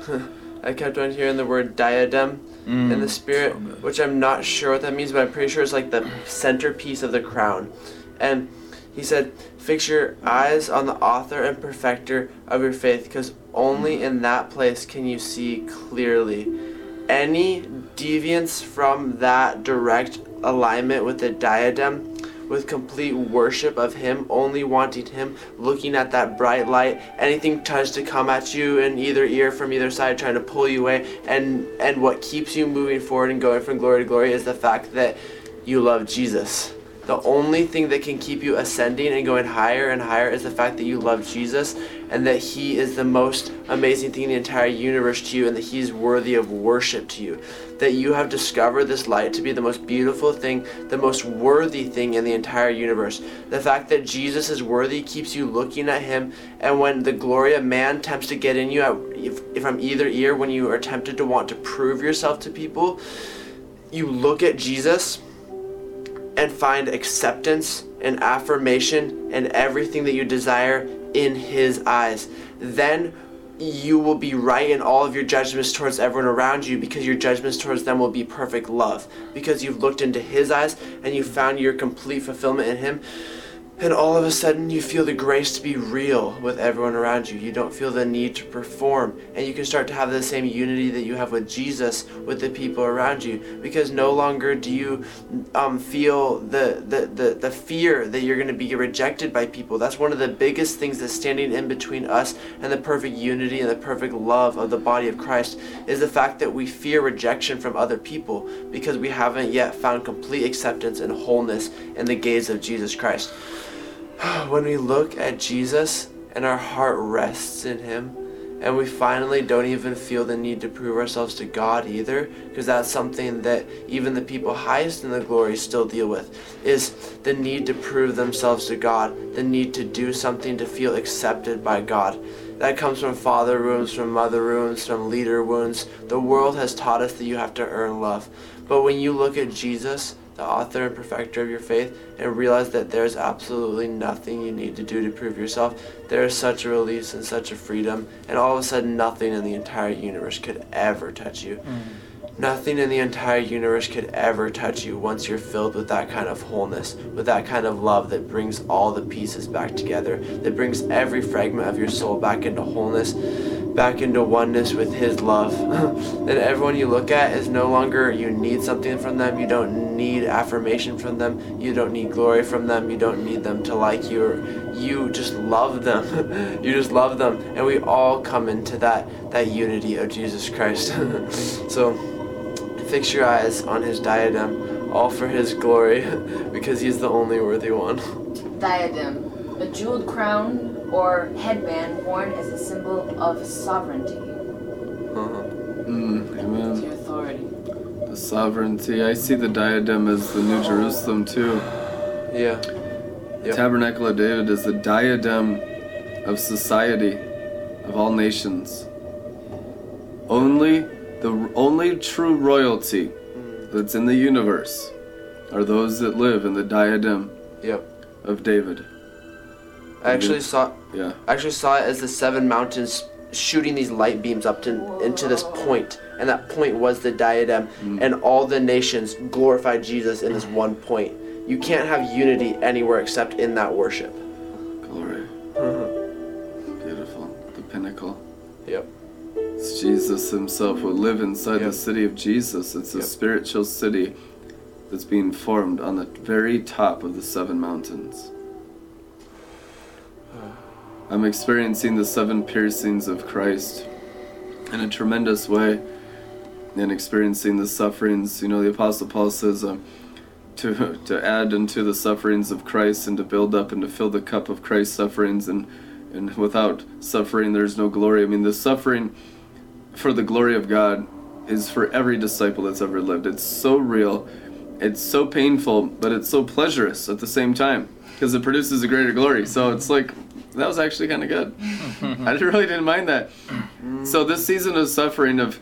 [laughs] I kept on hearing the word diadem in the mm. spirit, so which I'm not sure what that means, but I'm pretty sure it's like the centerpiece of the crown. And he said, Fix your eyes on the author and perfecter of your faith, because only mm. in that place can you see clearly. Any deviance from that direct alignment with the diadem with complete worship of Him, only wanting Him, looking at that bright light. Anything tries to come at you in either ear from either side, trying to pull you away. And and what keeps you moving forward and going from glory to glory is the fact that you love Jesus. The only thing that can keep you ascending and going higher and higher is the fact that you love Jesus and that He is the most amazing thing in the entire universe to you and that He's worthy of worship to you. That you have discovered this light to be the most beautiful thing, the most worthy thing in the entire universe. The fact that Jesus is worthy keeps you looking at Him, and when the glory of man tempts to get in you, if from either ear, when you are tempted to want to prove yourself to people, you look at Jesus and find acceptance and affirmation and everything that you desire in His eyes. Then you will be right in all of your judgments towards everyone around you because your judgments towards them will be perfect love because you've looked into His eyes and you found your complete fulfillment in Him. And all of a sudden, you feel the grace to be real with everyone around you. You don't feel the need to perform. And you can start to have the same unity that you have with Jesus with the people around you. Because no longer do you um, feel the, the, the, the fear that you're going to be rejected by people. That's one of the biggest things that's standing in between us and the perfect unity and the perfect love of the body of Christ is the fact that we fear rejection from other people because we haven't yet found complete acceptance and wholeness in the gaze of Jesus Christ [sighs] when we look at Jesus and our heart rests in Him, and we finally don't even feel the need to prove ourselves to God either, because that's something that even the people highest in the glory still deal with, is the need to prove themselves to God, the need to do something to feel accepted by God. That comes from father wounds, from mother wounds, from leader wounds. The world has taught us that you have to earn love. But when you look at Jesus, the author and perfecter of your faith, and realize that there's absolutely nothing you need to do to prove yourself, there is such a release and such a freedom, and all of a sudden, nothing in the entire universe could ever touch you. Mm. Nothing in the entire universe could ever touch you once you're filled with that kind of wholeness, with that kind of love that brings all the pieces back together, that brings every fragment of your soul back into wholeness, back into oneness with His love. [laughs] then everyone you look at is no longer you need something from them, you don't need affirmation from them, you don't need glory from them, you don't need them to like you. Or you just love them. [laughs] you just love them, and we all come into that that unity of Jesus Christ. [laughs] so fix your eyes on his diadem, all for his glory, [laughs] because he's the only worthy one. Diadem, a jeweled crown or headband worn as a symbol of sovereignty Uh-huh. Mm, to amen. authority. The sovereignty. I see the diadem as the New Jerusalem too. Yeah. Yep. Tabernacle of David is the diadem of society of all nations. Only the only true royalty that's in the universe are those that live in the diadem Yep. of David. I actually mm-hmm. saw Yeah. I actually saw it as the seven mountains shooting these light beams up to into this point, and that point was the diadem, mm. and all the nations glorified Jesus in this one point. You can't have unity anywhere except in that worship. Glory. Beautiful. The pinnacle. Yep. It's Jesus himself will live inside the city of Jesus. It's a Yep. spiritual city that's being formed on the very top of the seven mountains. [sighs] I'm experiencing the seven piercings of Christ in a tremendous way and experiencing the sufferings. You know, the Apostle Paul says um, to, to add unto the sufferings of Christ and to build up and to fill the cup of Christ's sufferings. And, and without suffering, there's no glory. I mean, the suffering for the glory of God is for every disciple that's ever lived. It's so real, it's so painful, but it's so pleasurous at the same time because it produces a greater glory. So it's like that was actually kind of good. [laughs] I really didn't mind that. So this season of suffering of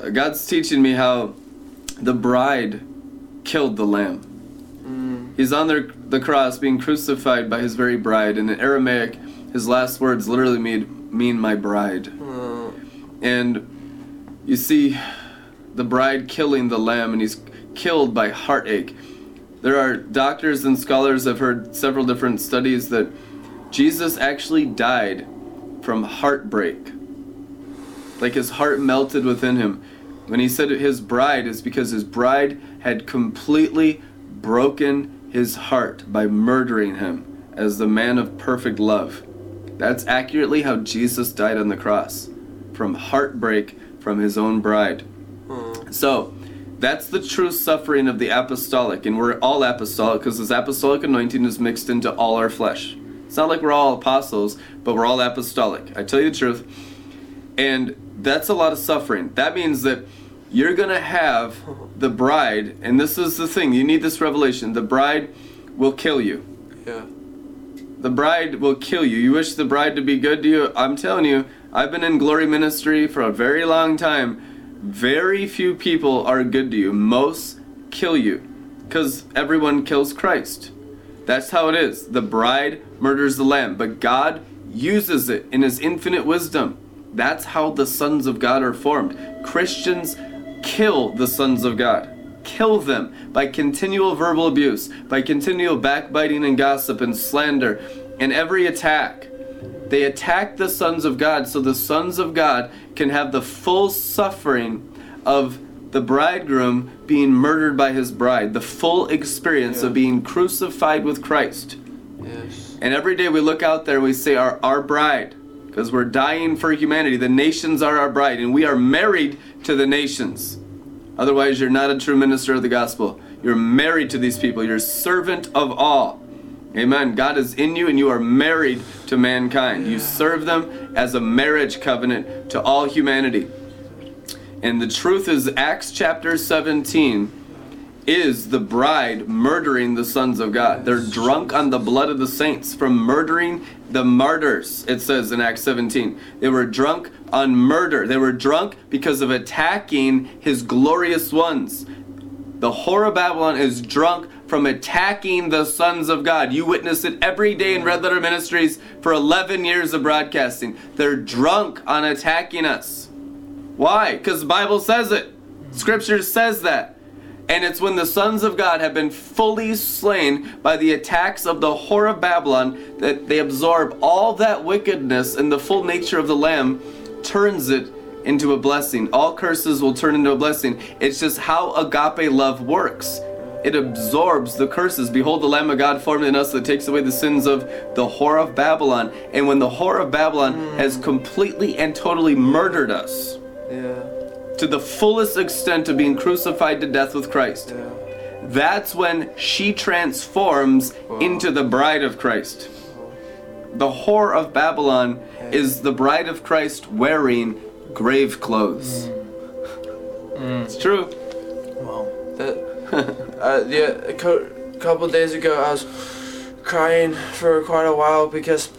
uh, God's teaching me how the bride killed the lamb. Mm. He's on their, the cross being crucified by his very bride. And in Aramaic, his last words literally mean, mean my bride. Uh. And you see the bride killing the lamb, and he's killed by heartache. There are doctors and scholars have heard several different studies that Jesus actually died from heartbreak. Like his heart melted within him. When he said his bride is because his bride had completely broken his heart by murdering him as the man of perfect love. That's accurately how Jesus died on the cross from heartbreak from his own bride. Hmm. So, that's the true suffering of the apostolic, and we're all apostolic because this apostolic anointing is mixed into all our flesh. It's not like we're all apostles, but we're all apostolic. I tell you the truth. And that's a lot of suffering. That means that you're going to have the bride, and this is the thing, you need this revelation. The bride will kill you. Yeah. The bride will kill you. You wish the bride to be good to you? I'm telling you, I've been in glory ministry for a very long time. Very few people are good to you. Most kill you because everyone kills Christ. That's how it is. The bride murders the lamb, but God uses it in his infinite wisdom. That's how the sons of God are formed. Christians kill the sons of God. Kill them by continual verbal abuse, by continual backbiting and gossip and slander, and every attack. They attack the sons of God so the sons of God can have the full suffering of the bridegroom being murdered by his bride, the full experience Yeah. of being crucified with Christ. Yes. And every day we look out there, and we say, Our, our bride, because we're dying for humanity. The nations are our bride, and we are married to the nations. Otherwise, you're not a true minister of the gospel. You're married to these people, you're servant of all. Amen. God is in you, and you are married to mankind. You serve them as a marriage covenant to all humanity. And the truth is, Acts chapter 17 is the bride murdering the sons of God. They're drunk on the blood of the saints from murdering the martyrs, it says in Acts 17. They were drunk on murder. They were drunk because of attacking his glorious ones. The whore of Babylon is drunk from attacking the sons of God. You witness it every day in Red Letter Ministries for 11 years of broadcasting. They're drunk on attacking us. Why? Because the Bible says it. Scripture says that. And it's when the sons of God have been fully slain by the attacks of the whore of Babylon that they absorb all that wickedness and the full nature of the Lamb turns it into a blessing. All curses will turn into a blessing. It's just how agape love works. It absorbs the curses. Behold, the Lamb of God formed in us that takes away the sins of the whore of Babylon. And when the whore of Babylon hmm. has completely and totally murdered us, Yeah. To the fullest extent of being crucified to death with Christ. Yeah. That's when she transforms into the bride of Christ. The whore of Babylon is the bride of Christ wearing grave clothes. It's true. Wow. That, [laughs] uh, the a co- couple days ago, I was crying for quite a while because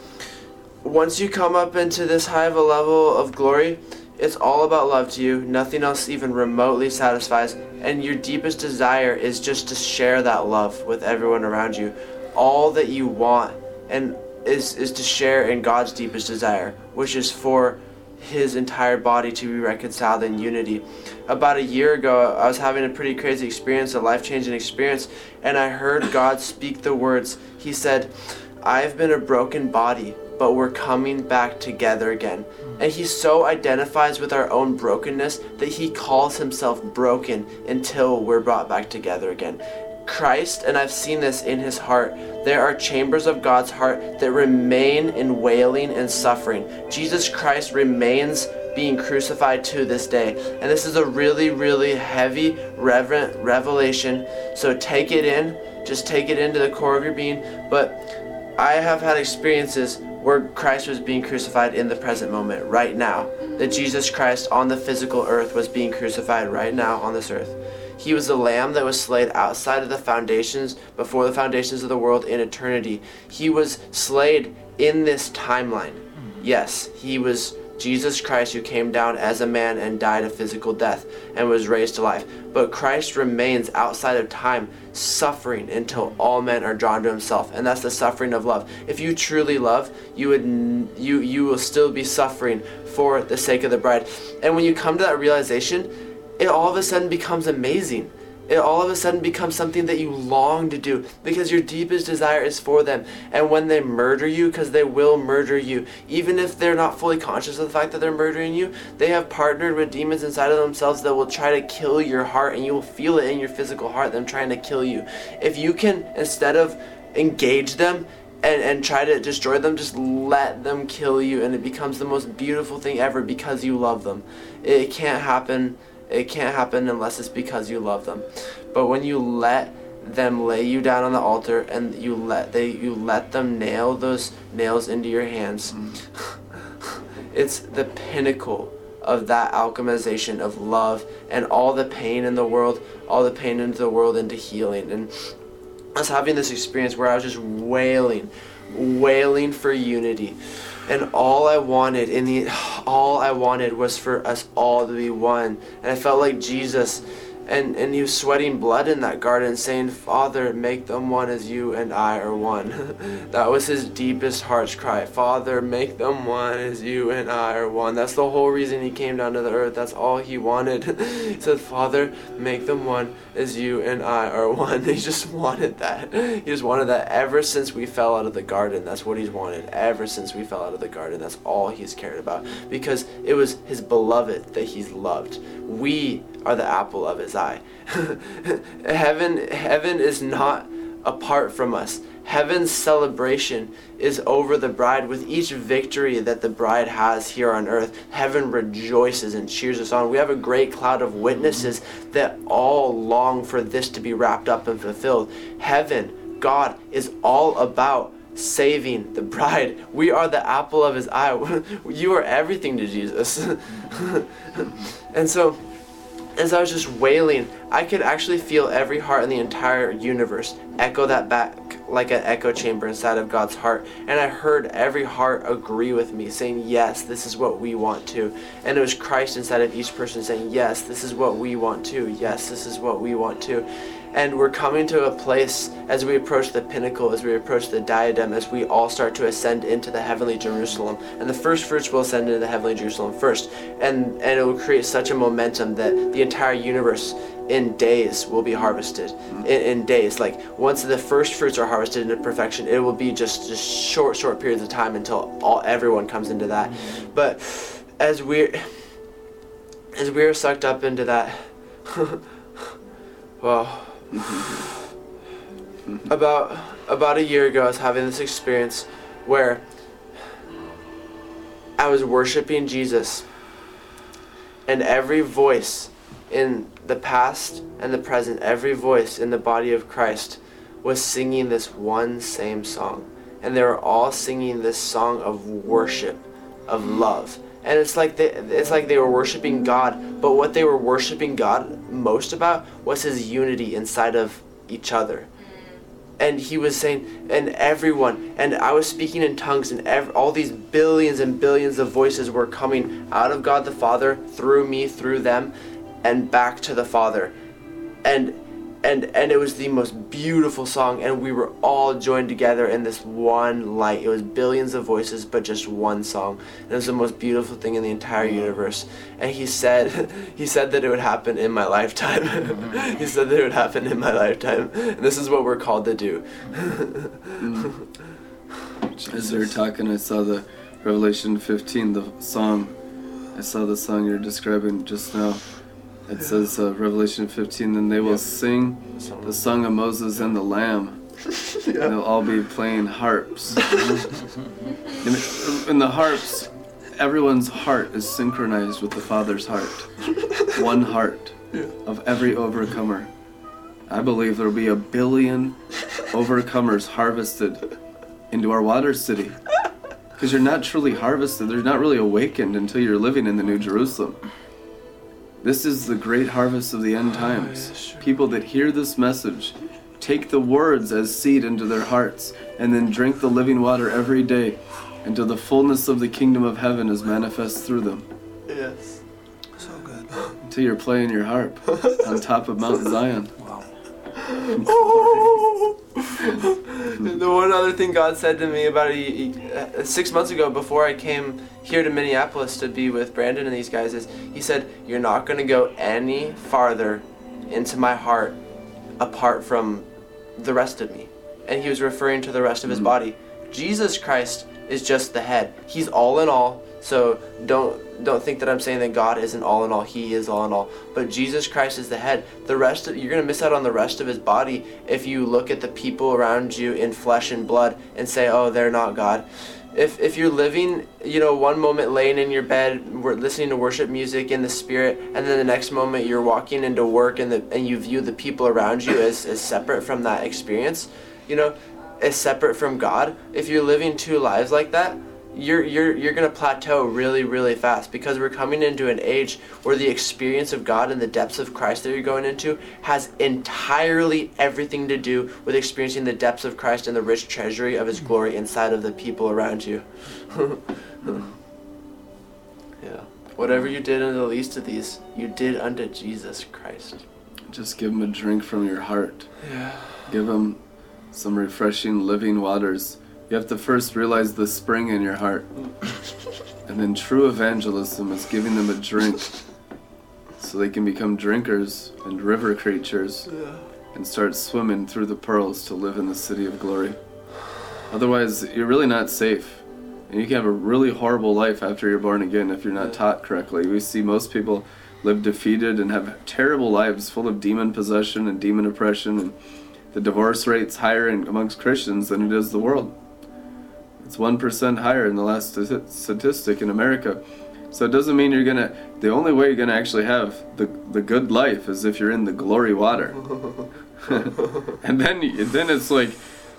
once you come up into this high of a level of glory, it's all about love to you. Nothing else even remotely satisfies. And your deepest desire is just to share that love with everyone around you. All that you want and is, is to share in God's deepest desire, which is for his entire body to be reconciled in unity. About a year ago, I was having a pretty crazy experience, a life changing experience, and I heard God speak the words. He said, I've been a broken body, but we're coming back together again. And he so identifies with our own brokenness that he calls himself broken until we're brought back together again. Christ, and I've seen this in his heart, there are chambers of God's heart that remain in wailing and suffering. Jesus Christ remains being crucified to this day. And this is a really, really heavy, reverent revelation. So take it in, just take it into the core of your being. But I have had experiences where Christ was being crucified in the present moment, right now. That Jesus Christ on the physical earth was being crucified right now on this earth. He was the lamb that was slain outside of the foundations, before the foundations of the world in eternity. He was slayed in this timeline. Yes, he was Jesus Christ who came down as a man and died a physical death and was raised to life. But Christ remains outside of time, suffering until all men are drawn to himself. And that's the suffering of love. If you truly love, you would you you will still be suffering for the sake of the bride. And when you come to that realization, it all of a sudden becomes amazing. It all of a sudden becomes something that you long to do because your deepest desire is for them. And when they murder you, because they will murder you, even if they're not fully conscious of the fact that they're murdering you, they have partnered with demons inside of themselves that will try to kill your heart, and you will feel it in your physical heart, them trying to kill you. If you can, instead of engage them, and, and try to destroy them, just let them kill you, and it becomes the most beautiful thing ever because you love them. It can't happen it can't happen unless it's because you love them. But when you let them lay you down on the altar and you let they you let them nail those nails into your hands, mm. [laughs] it's the pinnacle of that alchemization of love and all the pain in the world, all the pain into the world into healing. And I was having this experience where I was just wailing, wailing for unity and all I wanted in the [sighs] all I wanted was for us all to be one. And I felt like Jesus and and he was sweating blood in that garden saying father make them one as you and i are one. [laughs] That was his deepest heart's cry. Father make them one as you and i are one. That's the whole reason he came down to the earth. That's all he wanted. [laughs] He said father make them one as you and i are one. [laughs] He just wanted that. He just wanted that ever since we fell out of the garden. That's what he's wanted ever since we fell out of the garden. That's all he's cared about. Because it was his beloved that he's loved. We are the apple of his eye. [laughs] heaven, heaven is not apart from us. Heaven's celebration is over the bride. With each victory that the bride has here on earth, heaven rejoices and cheers us on. We have a great cloud of witnesses that all long for this to be wrapped up and fulfilled. Heaven, God, is all about saving the bride. We are the apple of his eye. [laughs] you are everything to Jesus. [laughs] and so, as I was just wailing, I could actually feel every heart in the entire universe echo that back like an echo chamber inside of God's heart. And I heard every heart agree with me, saying, Yes, this is what we want to. And it was Christ inside of each person saying, Yes, this is what we want to. Yes, this is what we want to. And we're coming to a place as we approach the pinnacle, as we approach the diadem, as we all start to ascend into the heavenly Jerusalem. And the first fruits will ascend into the heavenly Jerusalem first. And, and it will create such a momentum that the entire universe in days will be harvested. Mm-hmm. In, in days. Like once the first fruits are harvested into perfection, it will be just, just short, short periods of time until all everyone comes into that. Mm-hmm. But as we're as we're sucked up into that [laughs] well about about a year ago, I was having this experience where I was worshiping Jesus, and every voice in the past and the present, every voice in the body of Christ was singing this one same song, and they were all singing this song of worship, of love. And it's like they, it's like they were worshiping God, but what they were worshiping God most about was His unity inside of each other. and he was saying and everyone and i was speaking in tongues and ev- all these billions and billions of voices were coming out of god the father through me through them and back to the father and and and it was the most beautiful song and we were all joined together in this one light. It was billions of voices but just one song. And it was the most beautiful thing in the entire universe. And he said [laughs] he said that it would happen in my lifetime. [laughs] He said that it would happen in my lifetime. And this is what we're called to do. Mm. As we were talking, I saw the Revelation 15, the song. I saw the song you're describing just now. It says uh, Revelation 15, then they will sing the song of Moses and the Lamb. [laughs] And they'll all be playing harps. [laughs] and, and the harps, everyone's heart is synchronized with the Father's heart. One heart of every overcomer. I believe there will be a billion overcomers harvested into our water city. Because you're not truly harvested, they're not really awakened until you're living in the New Jerusalem. This is the great harvest of the end oh, times. People that hear this message take the words as seed into their hearts and then drink the living water every day until the fullness of the kingdom of heaven is manifest through them. yes So good. Until you're playing your harp on top of Mount [laughs] Zion. The one other thing God said to me about a, uh, six months ago before I came here to Minneapolis to be with Brandon and these guys is He said, You're not going to go any farther into my heart apart from the rest of me. And He was referring to the rest of His body. Jesus Christ is just the head, He's all in all. So don't don't think that I'm saying that God isn't all in all. He is all in all. But Jesus Christ is the head. The rest of, you're gonna miss out on the rest of his body if you look at the people around you in flesh and blood and say, Oh, they're not God. If if you're living, you know, one moment laying in your bed, listening to worship music in the spirit, and then the next moment you're walking into work and the and you view the people around you as, as separate from that experience, you know, as separate from God. If you're living two lives like that, you're you're you're gonna plateau really really fast because we're coming into an age where the experience of God and the depths of Christ that you're going into has entirely everything to do with experiencing the depths of Christ and the rich treasury of His glory inside of the people around you. [laughs] yeah, whatever you did unto the least of these, you did unto Jesus Christ. Just give him a drink from your heart. Yeah. Give him some refreshing living waters. You have to first realize the spring in your heart. And then true evangelism is giving them a drink so they can become drinkers and river creatures and start swimming through the pearls to live in the city of glory. Otherwise, you're really not safe. And you can have a really horrible life after you're born again if you're not taught correctly. We see most people live defeated and have terrible lives full of demon possession and demon oppression and the divorce rate's higher in, amongst Christians than it is the world. It's 1% higher in the last statistic in America. So it doesn't mean you're gonna. The only way you're gonna actually have the the good life is if you're in the glory water, [laughs] and then then it's like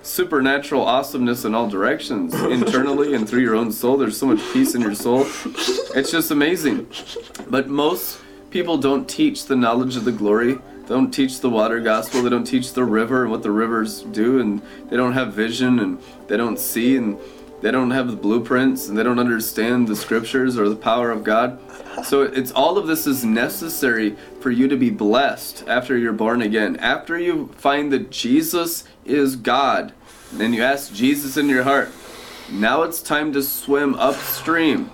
supernatural awesomeness in all directions, internally and through your own soul. There's so much peace in your soul. It's just amazing. But most people don't teach the knowledge of the glory. They don't teach the water gospel. They don't teach the river and what the rivers do, and they don't have vision and they don't see and they don't have the blueprints and they don't understand the scriptures or the power of God. So it's all of this is necessary for you to be blessed after you're born again. After you find that Jesus is God, and you ask Jesus in your heart, now it's time to swim upstream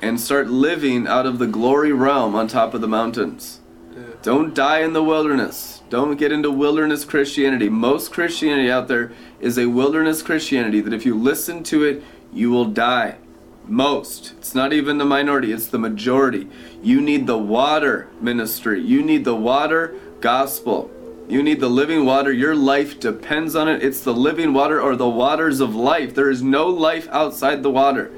and start living out of the glory realm on top of the mountains. Don't die in the wilderness. Don't get into wilderness Christianity. Most Christianity out there is a wilderness Christianity that if you listen to it, you will die. Most. It's not even the minority, it's the majority. You need the water ministry. You need the water gospel. You need the living water. Your life depends on it. It's the living water or the waters of life. There is no life outside the water.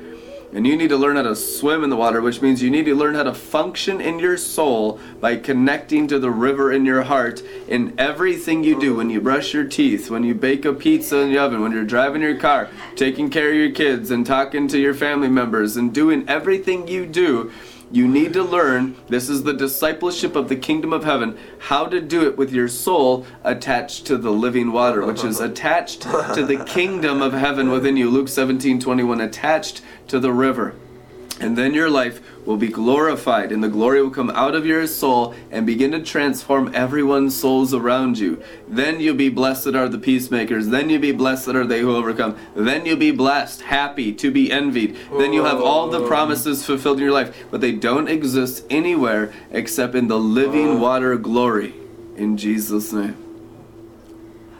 And you need to learn how to swim in the water, which means you need to learn how to function in your soul by connecting to the river in your heart in everything you do. When you brush your teeth, when you bake a pizza in the oven, when you're driving your car, taking care of your kids, and talking to your family members, and doing everything you do, You need to learn this is the discipleship of the kingdom of heaven how to do it with your soul attached to the living water, which is attached to the kingdom of heaven within you. Luke 17 21, attached to the river. And then your life will be glorified, and the glory will come out of your soul and begin to transform everyone's souls around you. Then you'll be blessed are the peacemakers. Then you'll be blessed are they who overcome. Then you'll be blessed, happy, to be envied. Then you'll have all the promises fulfilled in your life. But they don't exist anywhere except in the living water glory. In Jesus' name.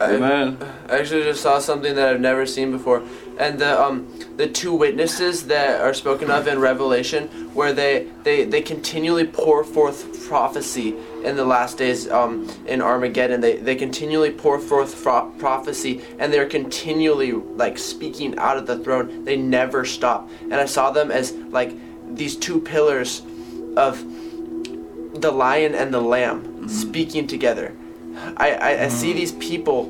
Amen. I actually just saw something that I've never seen before, and the um the two witnesses that are spoken of in Revelation, where they they they continually pour forth prophecy in the last days um in Armageddon. They they continually pour forth pro- prophecy, and they're continually like speaking out of the throne. They never stop, and I saw them as like these two pillars of the lion and the lamb speaking together. I, I, I see these people,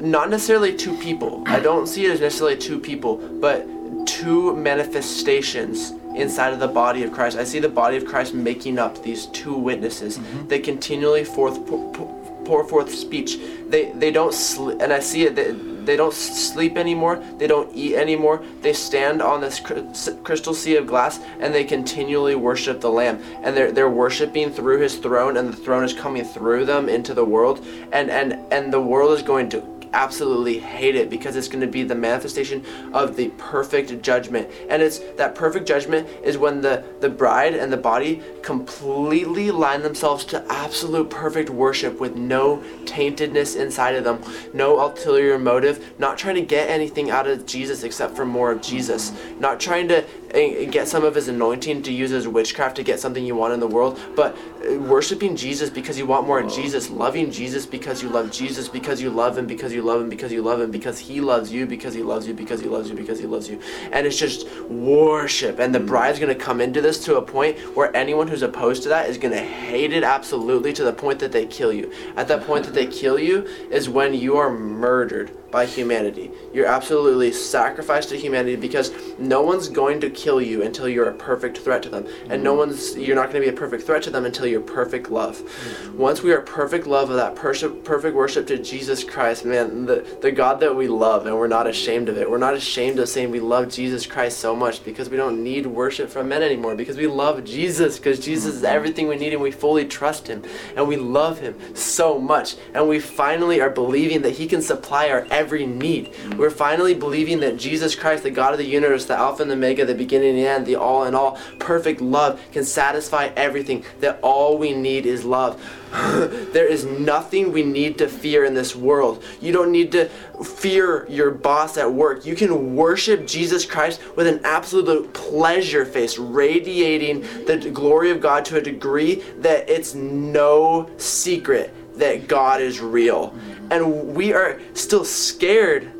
not necessarily two people. I don't see it as necessarily two people, but two manifestations inside of the body of Christ. I see the body of Christ making up these two witnesses. Mm-hmm. They continually forth pour, pour, pour forth speech. They they don't sleep, and I see it. They, they don't sleep anymore. They don't eat anymore. They stand on this crystal sea of glass and they continually worship the Lamb. And they're they're worshiping through His throne, and the throne is coming through them into the world. And and and the world is going to absolutely hate it because it's going to be the manifestation of the perfect judgment. And it's that perfect judgment is when the the bride and the body completely line themselves to absolute perfect worship with no taintedness inside of them no ulterior motive not trying to get anything out of jesus except for more of jesus not trying to eh, get some of his anointing to use as witchcraft to get something you want in the world but eh, worshiping jesus because you want more of jesus loving jesus because you love jesus because you love him because you love him because you love him because he loves you because he loves you because he loves you because he loves you. And it's just worship. And the bride's going to come into this to a point where anyone who's opposed to that is going to hate it absolutely to the point that they kill you. At that point that they kill you is when you are murdered by humanity. You're absolutely sacrificed to humanity because no one's going to kill you until you're a perfect threat to them. And no mm. one's you're not going to be a perfect threat to them until you're perfect love. Mm. Once we are perfect love of that perfect worship to Jesus Christ, man, the, the God that we love and we're not ashamed of it. We're not ashamed of saying we love Jesus Christ so much because we don't need worship from men anymore because we love Jesus because Jesus is mm. everything we need and we fully trust him and we love him so much and we finally are believing that he can supply our every need. We're finally believing that Jesus Christ, the God of the universe, the Alpha and the Omega, the beginning and the end, the all in all, perfect love can satisfy everything, that all we need is love. [sighs] there is nothing we need to fear in this world. You don't need to fear your boss at work. You can worship Jesus Christ with an absolute pleasure face, radiating the glory of God to a degree that it's no secret that God is real. And we are still scared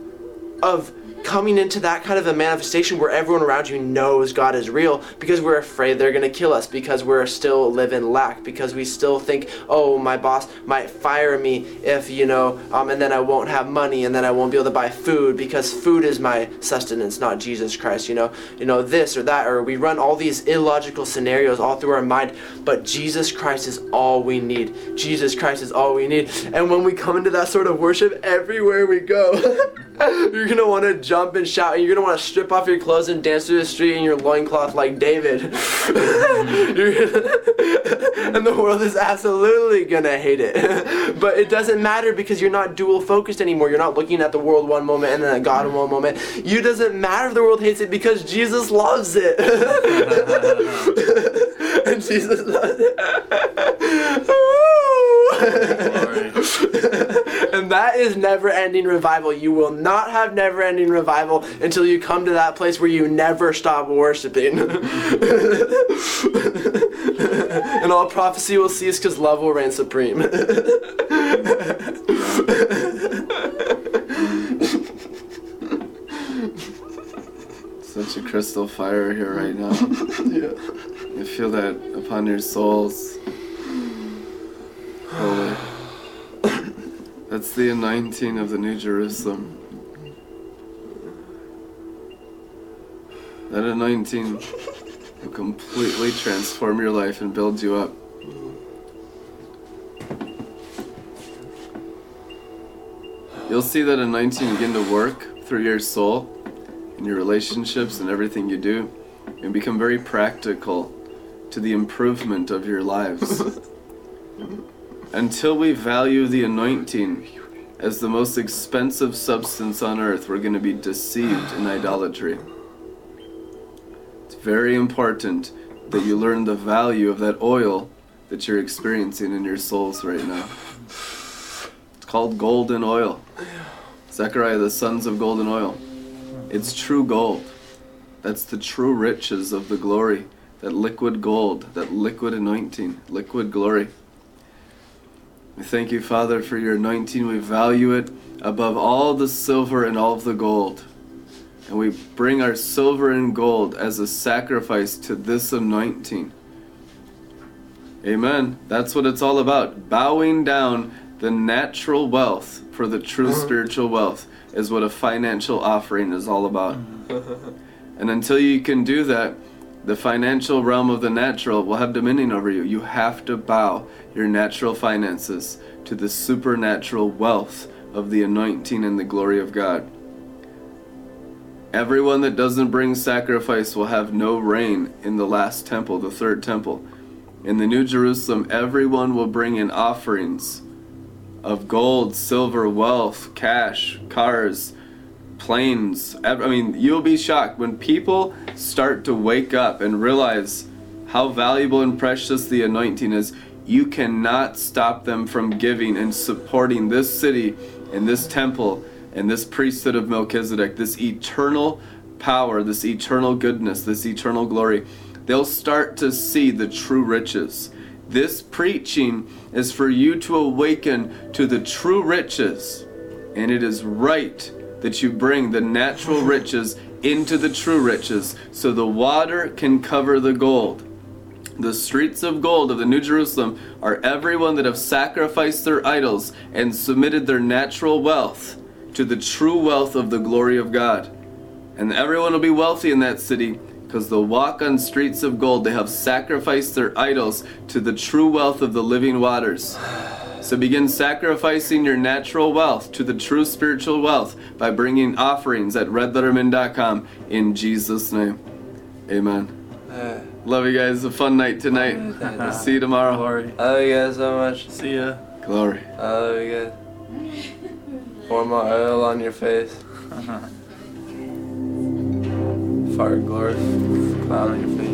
of coming into that kind of a manifestation where everyone around you knows God is real because we're afraid they're going to kill us because we're still live in lack because we still think oh my boss might fire me if you know um, and then I won't have money and then I won't be able to buy food because food is my sustenance not Jesus Christ you know? You know this or that or we run all these illogical scenarios all through our mind but Jesus Christ is all we need. Jesus Christ is all we need. And when we come into that sort of worship everywhere we go [laughs] [laughs] you're gonna want to jump and shout and you're gonna want to strip off your clothes and dance through the street in your loincloth like David. [laughs] [laughs] And the world is absolutely gonna hate it. But it doesn't matter because you're not dual focused anymore. You're not looking at the world one moment and then at God in one moment. You doesn't matter if the world hates it because Jesus loves it. And Jesus loves it and that is never ending revival. You will not have never ending revival until you come to that place where you never stop worshiping. [laughs] and all prophecy will cease because love will reign supreme. [laughs] Such a crystal fire here right now. yeah. I feel that upon your souls. Holy. That's the anointing of the New Jerusalem. That anointing will completely transform your life and build you up. You'll see that anointing begin to work through your soul, in your relationships, and everything you do, and become very practical to the improvement of your lives. [laughs] Until we value the anointing as the most expensive substance on earth, we're going to be deceived in idolatry. It's very important that you learn the value of that oil that you're experiencing in your souls right now. It's called golden oil. Zechariah, the sons of golden oil. It's true gold. That's the true riches of the glory. That liquid gold, that liquid anointing, liquid glory. We thank you, Father, for your anointing. We value it above all the silver and all of the gold. And we bring our silver and gold as a sacrifice to this anointing. Amen. That's what it's all about. Bowing down the natural wealth for the true uh-huh. spiritual wealth is what a financial offering is all about. Mm-hmm. and until you can do that, the financial realm of the natural will have dominion over you. You have to bow your natural finances to the supernatural wealth of the anointing and the glory of God. Everyone that doesn't bring sacrifice will have no reign in the last temple, the third temple. In the New Jerusalem, everyone will bring in offerings of gold, silver, wealth, cash, cars, planes. I mean, you'll be shocked when people start to wake up and realize how valuable and precious the anointing is. You cannot stop them from giving and supporting this city and this temple and this priesthood of Melchizedek, this eternal power, this eternal goodness, this eternal glory. They'll start to see the true riches. This preaching is for you to awaken to the true riches, and it is right that you bring the natural riches into the true riches so the water can cover the gold. The streets of gold of the New Jerusalem are everyone that have sacrificed their idols and submitted their natural wealth to the true wealth of the glory of God. And everyone will be wealthy in that city because they'll walk on streets of gold. They have sacrificed their idols to the true wealth of the living waters. So begin sacrificing your natural wealth to the true spiritual wealth by bringing offerings at redlettermin.com in Jesus' name. Amen. Uh, Love you guys. A fun night tonight. [laughs] See you tomorrow. Glory. I love you guys so much. See ya. Glory. I love you guys. Pour more oil on your face. [laughs] Fire glory. Cloud on your face.